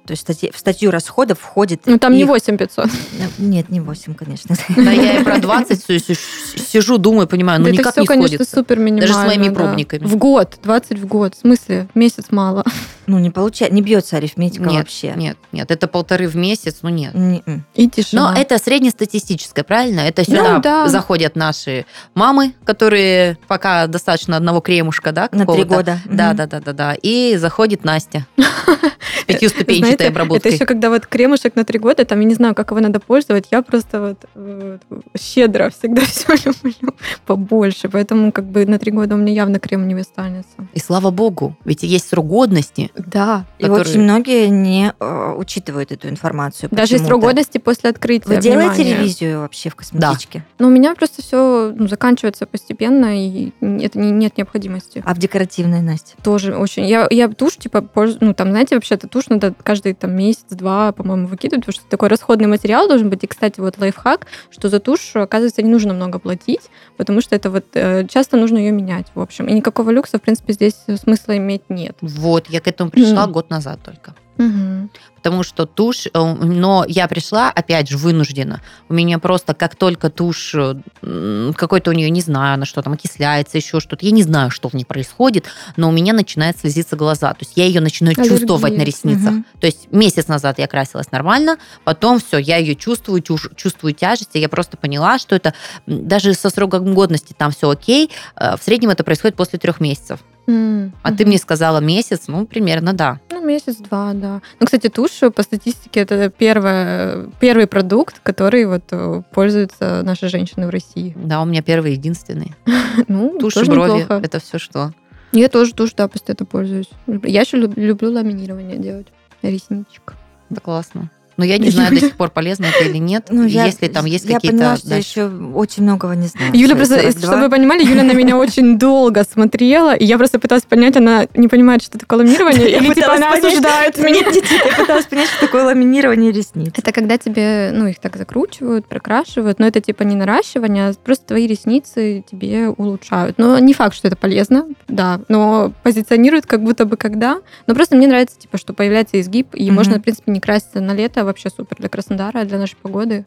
A: То есть в статью расходов входит...
B: Ну там не
A: их-
B: 8500.
A: Э, Нет, не 8, конечно.
C: Да, я и про 20 всё ещё сижу, думаю, понимаю, ну
B: это
C: никак
B: все,
C: не
B: конечно,
C: сходится.
B: супер минимально.
C: своими
B: да.
C: пробниками.
B: В год, 20 в год. В смысле, в месяц мало.
A: Ну, не получается, не бьется арифметика
C: Нет,
A: вообще.
C: Нет, нет, это полторы в месяц, ну нет.
A: Не-м.
B: И тишина.
C: Но это среднестатистическое, правильно? Это сюда
B: Ну, да.
C: заходят наши мамы, которые пока достаточно одного кремушка, да,
A: На три года.
C: Да,
A: Мгм.
C: да, да, да, да. И заходит Настя с пятиступенчатой
B: Знаете,
C: обработкой.
B: Это еще когда вот кремушек на три года, там я не знаю, как его надо пользовать, я просто вот, вот щедро всегда все люблю побольше, поэтому как бы на три года у меня явно крем не останется.
C: И слава богу, ведь есть срок годности.
B: Да.
A: И
C: которые-
A: очень многие не э, учитывают эту информацию.
B: Даже срок годности после открытия.
A: Вы делаете
B: внимания.
A: ревизию вообще в косметичке?
B: Но у меня просто все заканчивается постепенно, и это не, нет необходимости.
A: А в декоративной, Настя?
B: Тоже очень. Я, я тушь, типа, пользу- ну, там, знаете, вообще-то тушь надо каждый там месяц-два, по-моему, выкидывать, потому что такой расходный материал должен быть. И, кстати, вот лайфхак, что за тушь, оказывается, не нужно много платить, потому что это вот э, часто нужно ее менять, в общем. И никакого люкса, в принципе, здесь смысла иметь нет.
C: Вот, я к этому пришла
B: Мгм.
C: год назад только.
B: Мгм.
C: Потому что тушь, э, но я пришла, опять же, вынуждена. У меня просто как только тушь, э, какой-то у нее, не знаю, она что там, окисляется, еще что-то. Я не знаю, что в ней происходит, но у меня начинают слезиться глаза. То есть я ее начинаю
B: Аллергия.
C: чувствовать на ресницах.
A: Мгм.
C: То есть месяц назад я красилась нормально, потом все, я ее чувствую, чуж- чувствую тяжесть, и я просто поняла, что это даже со сроком годности там все окей, э, в среднем это происходит после трех месяцев.
B: М,
C: А ты мне сказала месяц, ну, примерно, да.
B: Ну, месяц-два, да. Ну, кстати, тушь, по статистике, это первое, первый продукт, который вот э, пользуются наши женщины в России.
C: Да, у меня первый единственный.
B: Ну,
C: Тушь и брови,
B: неплохо.
C: это все что.
B: Я тоже тушь, да, постоянно пользуюсь. Я еще люб- люблю ламинирование делать ресничек.
C: Это классно. Но я не знаю до сих пор, полезно это или нет.
A: Ну, я,
C: если там есть
A: я
C: какие-то...
A: поняла, что еще очень многого не знаю.
B: Юля просто,
A: 42.
B: чтобы вы понимали, Юля на меня очень долго смотрела, и я просто пыталась понять, она не понимает, что такое ламинирование,
A: Я
B: или типа она осуждает меня.
A: Я пыталась понять, что такое ламинирование ресниц.
B: Это когда тебе, ну, их так закручивают, прокрашивают, но это типа не наращивание, а просто твои ресницы тебе улучшают. Но не факт, что это полезно, да, но позиционируют как будто бы когда. Но просто мне нравится, типа, что появляется изгиб, и можно, в принципе, не краситься на лето, вообще супер для Краснодара, для нашей погоды.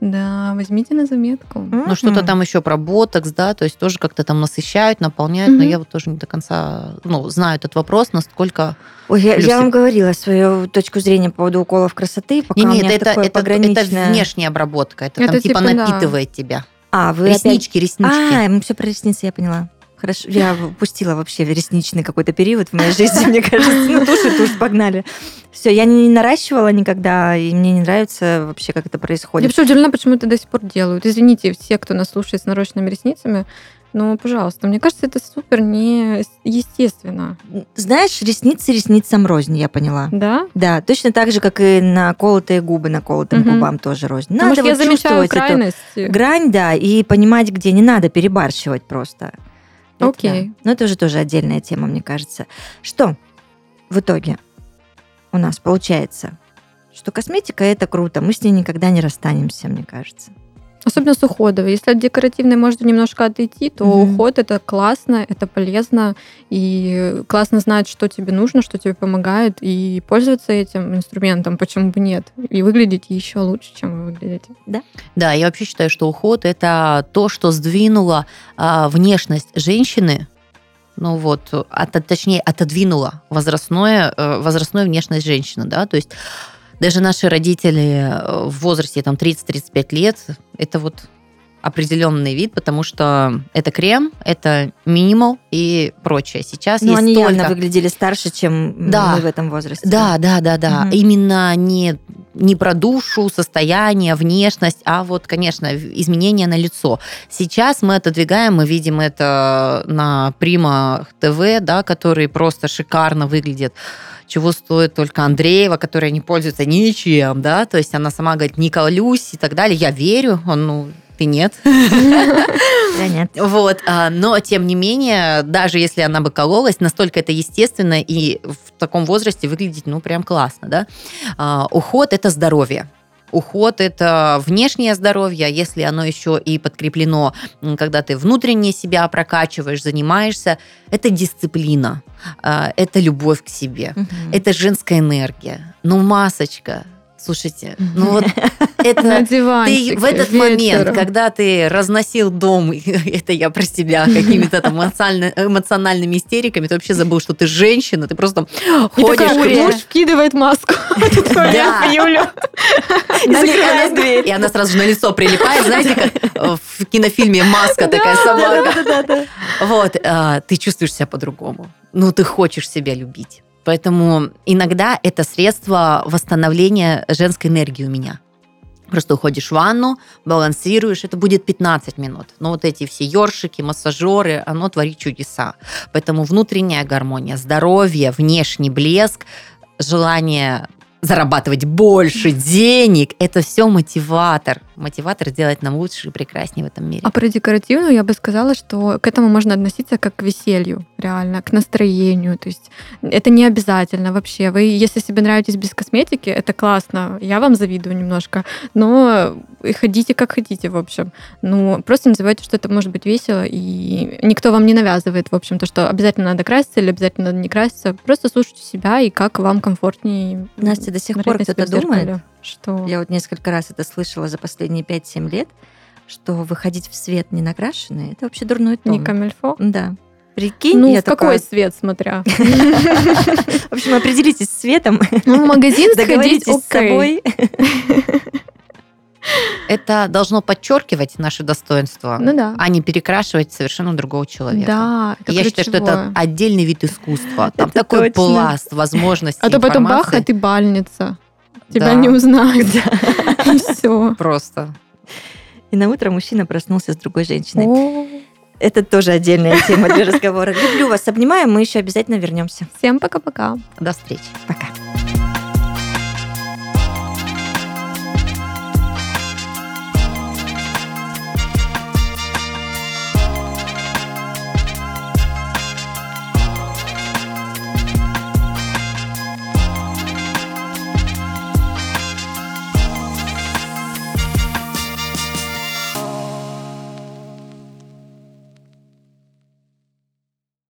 B: Да, возьмите на заметку.
C: Ну, что-то там еще про ботокс, да, то есть тоже как-то там насыщают, наполняют, но
B: Мгм.
C: я вот тоже не до конца, ну, знаю этот вопрос, насколько...
A: Ой, я, я вам говорила свою точку зрения по поводу уколов красоты, пока
C: Не,
A: у
C: нет,
A: меня
C: это,
A: такое
C: это, это
A: пограничное...
C: внешняя обработка, это,
B: Это
C: там типа,
B: типа, да.
C: напитывает тебя.
A: А, вы опять...
C: Реснички, реснички.
A: А, мы все про ресницы, я поняла. Хорошо, я упустила вообще ресничный какой-то период в моей жизни, мне кажется. Ну, тушь и тушь, погнали. Все, я не наращивала никогда, и мне не нравится вообще, как это
B: Я
A: происходит.
B: вообще удивлена, почему это до сих пор делают. Извините, все, кто нас слушает с нарощенными ресницами, но, пожалуйста, мне кажется, это супер не естественно.
A: Знаешь, ресницы ресницам рознь, я поняла.
B: Да?
A: Да, точно так же, как и наколотые губы наколотым
B: Мгм.
A: губам тоже рознь. Надо
B: я
A: вот
B: замечаю
A: чувствовать эту
B: крайность.
A: грань, да, и понимать, где не надо перебарщивать просто.
B: Окей.
A: да. Но это уже тоже отдельная тема, мне кажется. Что в итоге у нас получается? Что косметика это круто, мы с ней никогда не расстанемся, мне кажется.
B: Особенно с уходовой. Если от декоративной можно немножко отойти, то
A: Мгм.
B: уход это классно, это полезно. И классно знать, что тебе нужно, что тебе помогает, и пользоваться этим инструментом, почему бы нет. И выглядеть еще лучше, чем вы выглядите.
C: Да, я вообще считаю, что уход это то, что сдвинуло а, внешность женщины, ну вот, от, точнее, отодвинуло возрастное, э, возрастную внешность женщины, да, то есть даже наши родители э, в возрасте там 30-35 лет, это вот определенный вид, потому что это крем, это минимал и прочее. Сейчас
A: Но они
C: столько...
A: явно выглядели старше, чем
C: Да.
A: мы в этом возрасте.
C: Да, да, да, да.
A: Мгм.
C: Именно не, не про душу, состояние, внешность, а вот, конечно, изменения на лицо. Сейчас мы отодвигаем, мы видим это на Прима ТВ, да, который просто шикарно выглядит чего стоит только Андреева, которая не пользуется ничем, да, то есть она сама говорит, не колюсь и так далее. Я верю, он, ну, ты нет.
A: Да нет.
C: Вот, а, но тем не менее, даже если она бы кололась, настолько это естественно и в таком возрасте выглядеть, ну, прям классно, да. А, Уход – это здоровье. Уход – это внешнее здоровье, а если оно еще и подкреплено, когда ты внутренне себя прокачиваешь, занимаешься, это дисциплина, а, это любовь к себе,
A: Мгм.
C: это женская энергия. Ну, масочка, Слушайте, ну вот это ты в этот момент, когда ты разносил дом, это я про себя, какими-то там эмоциональными истериками, ты вообще забыл, что ты женщина, ты просто ходишь.
B: муж вкидывает маску.
C: Да.
A: И закрывает дверь.
C: И она сразу же на лицо прилипает, знаете, как в кинофильме «Маска» такая собака. Вот, а, ты чувствуешь себя по-другому. Ну, ты хочешь себя любить. Поэтому иногда это средство восстановления женской энергии у меня. Просто уходишь в ванну, балансируешь, это будет 15 минут. Но вот эти все ёршики, массажеры, оно творит чудеса. Поэтому внутренняя гармония, здоровье, внешний блеск, желание зарабатывать больше денег, это все мотиватор. Мотиватор сделать нам лучше и прекраснее в этом мире.
B: А про декоративную я бы сказала, что к этому можно относиться как к веселью, реально, к настроению. То есть это не обязательно вообще. Вы, если себе нравитесь без косметики, это классно. Я вам завидую немножко. Но и ходите как хотите, в общем. Ну, просто называйте, что это может быть весело, и никто вам не навязывает, в общем, то, что обязательно надо краситься или обязательно надо не краситься. Просто слушайте себя и как вам комфортнее.
A: Настя, до сих пор кто-то думает,
B: что...
A: Я вот несколько раз это слышала за последние 5-7 лет, что выходить в свет не накрашенный, это вообще дурной тон.
B: Не камельфо?
A: Да. Прикинь,
B: Ну,
A: я
B: в какой
A: такая,
B: свет, смотря.
A: В общем, определитесь с цветом,
B: Ну, в магазин сходить,
A: с собой.
C: Это должно подчеркивать наши достоинства,
B: Ну да.
C: а не перекрашивать совершенно другого человека.
B: Да, это
C: Я считаю, что это
B: ключевое.
C: отдельный вид искусства. Там
A: Это
C: такой
A: точно.
C: пласт возможностей.
B: А то потом бах, а ты бальница. Тебя
C: Да.
B: не узнают. И все.
C: Просто.
A: И на утро мужчина проснулся с другой женщиной. Это тоже отдельная тема для разговора. Люблю вас, обнимаю, мы еще обязательно вернемся.
B: Всем пока-пока.
C: До встречи.
A: Пока.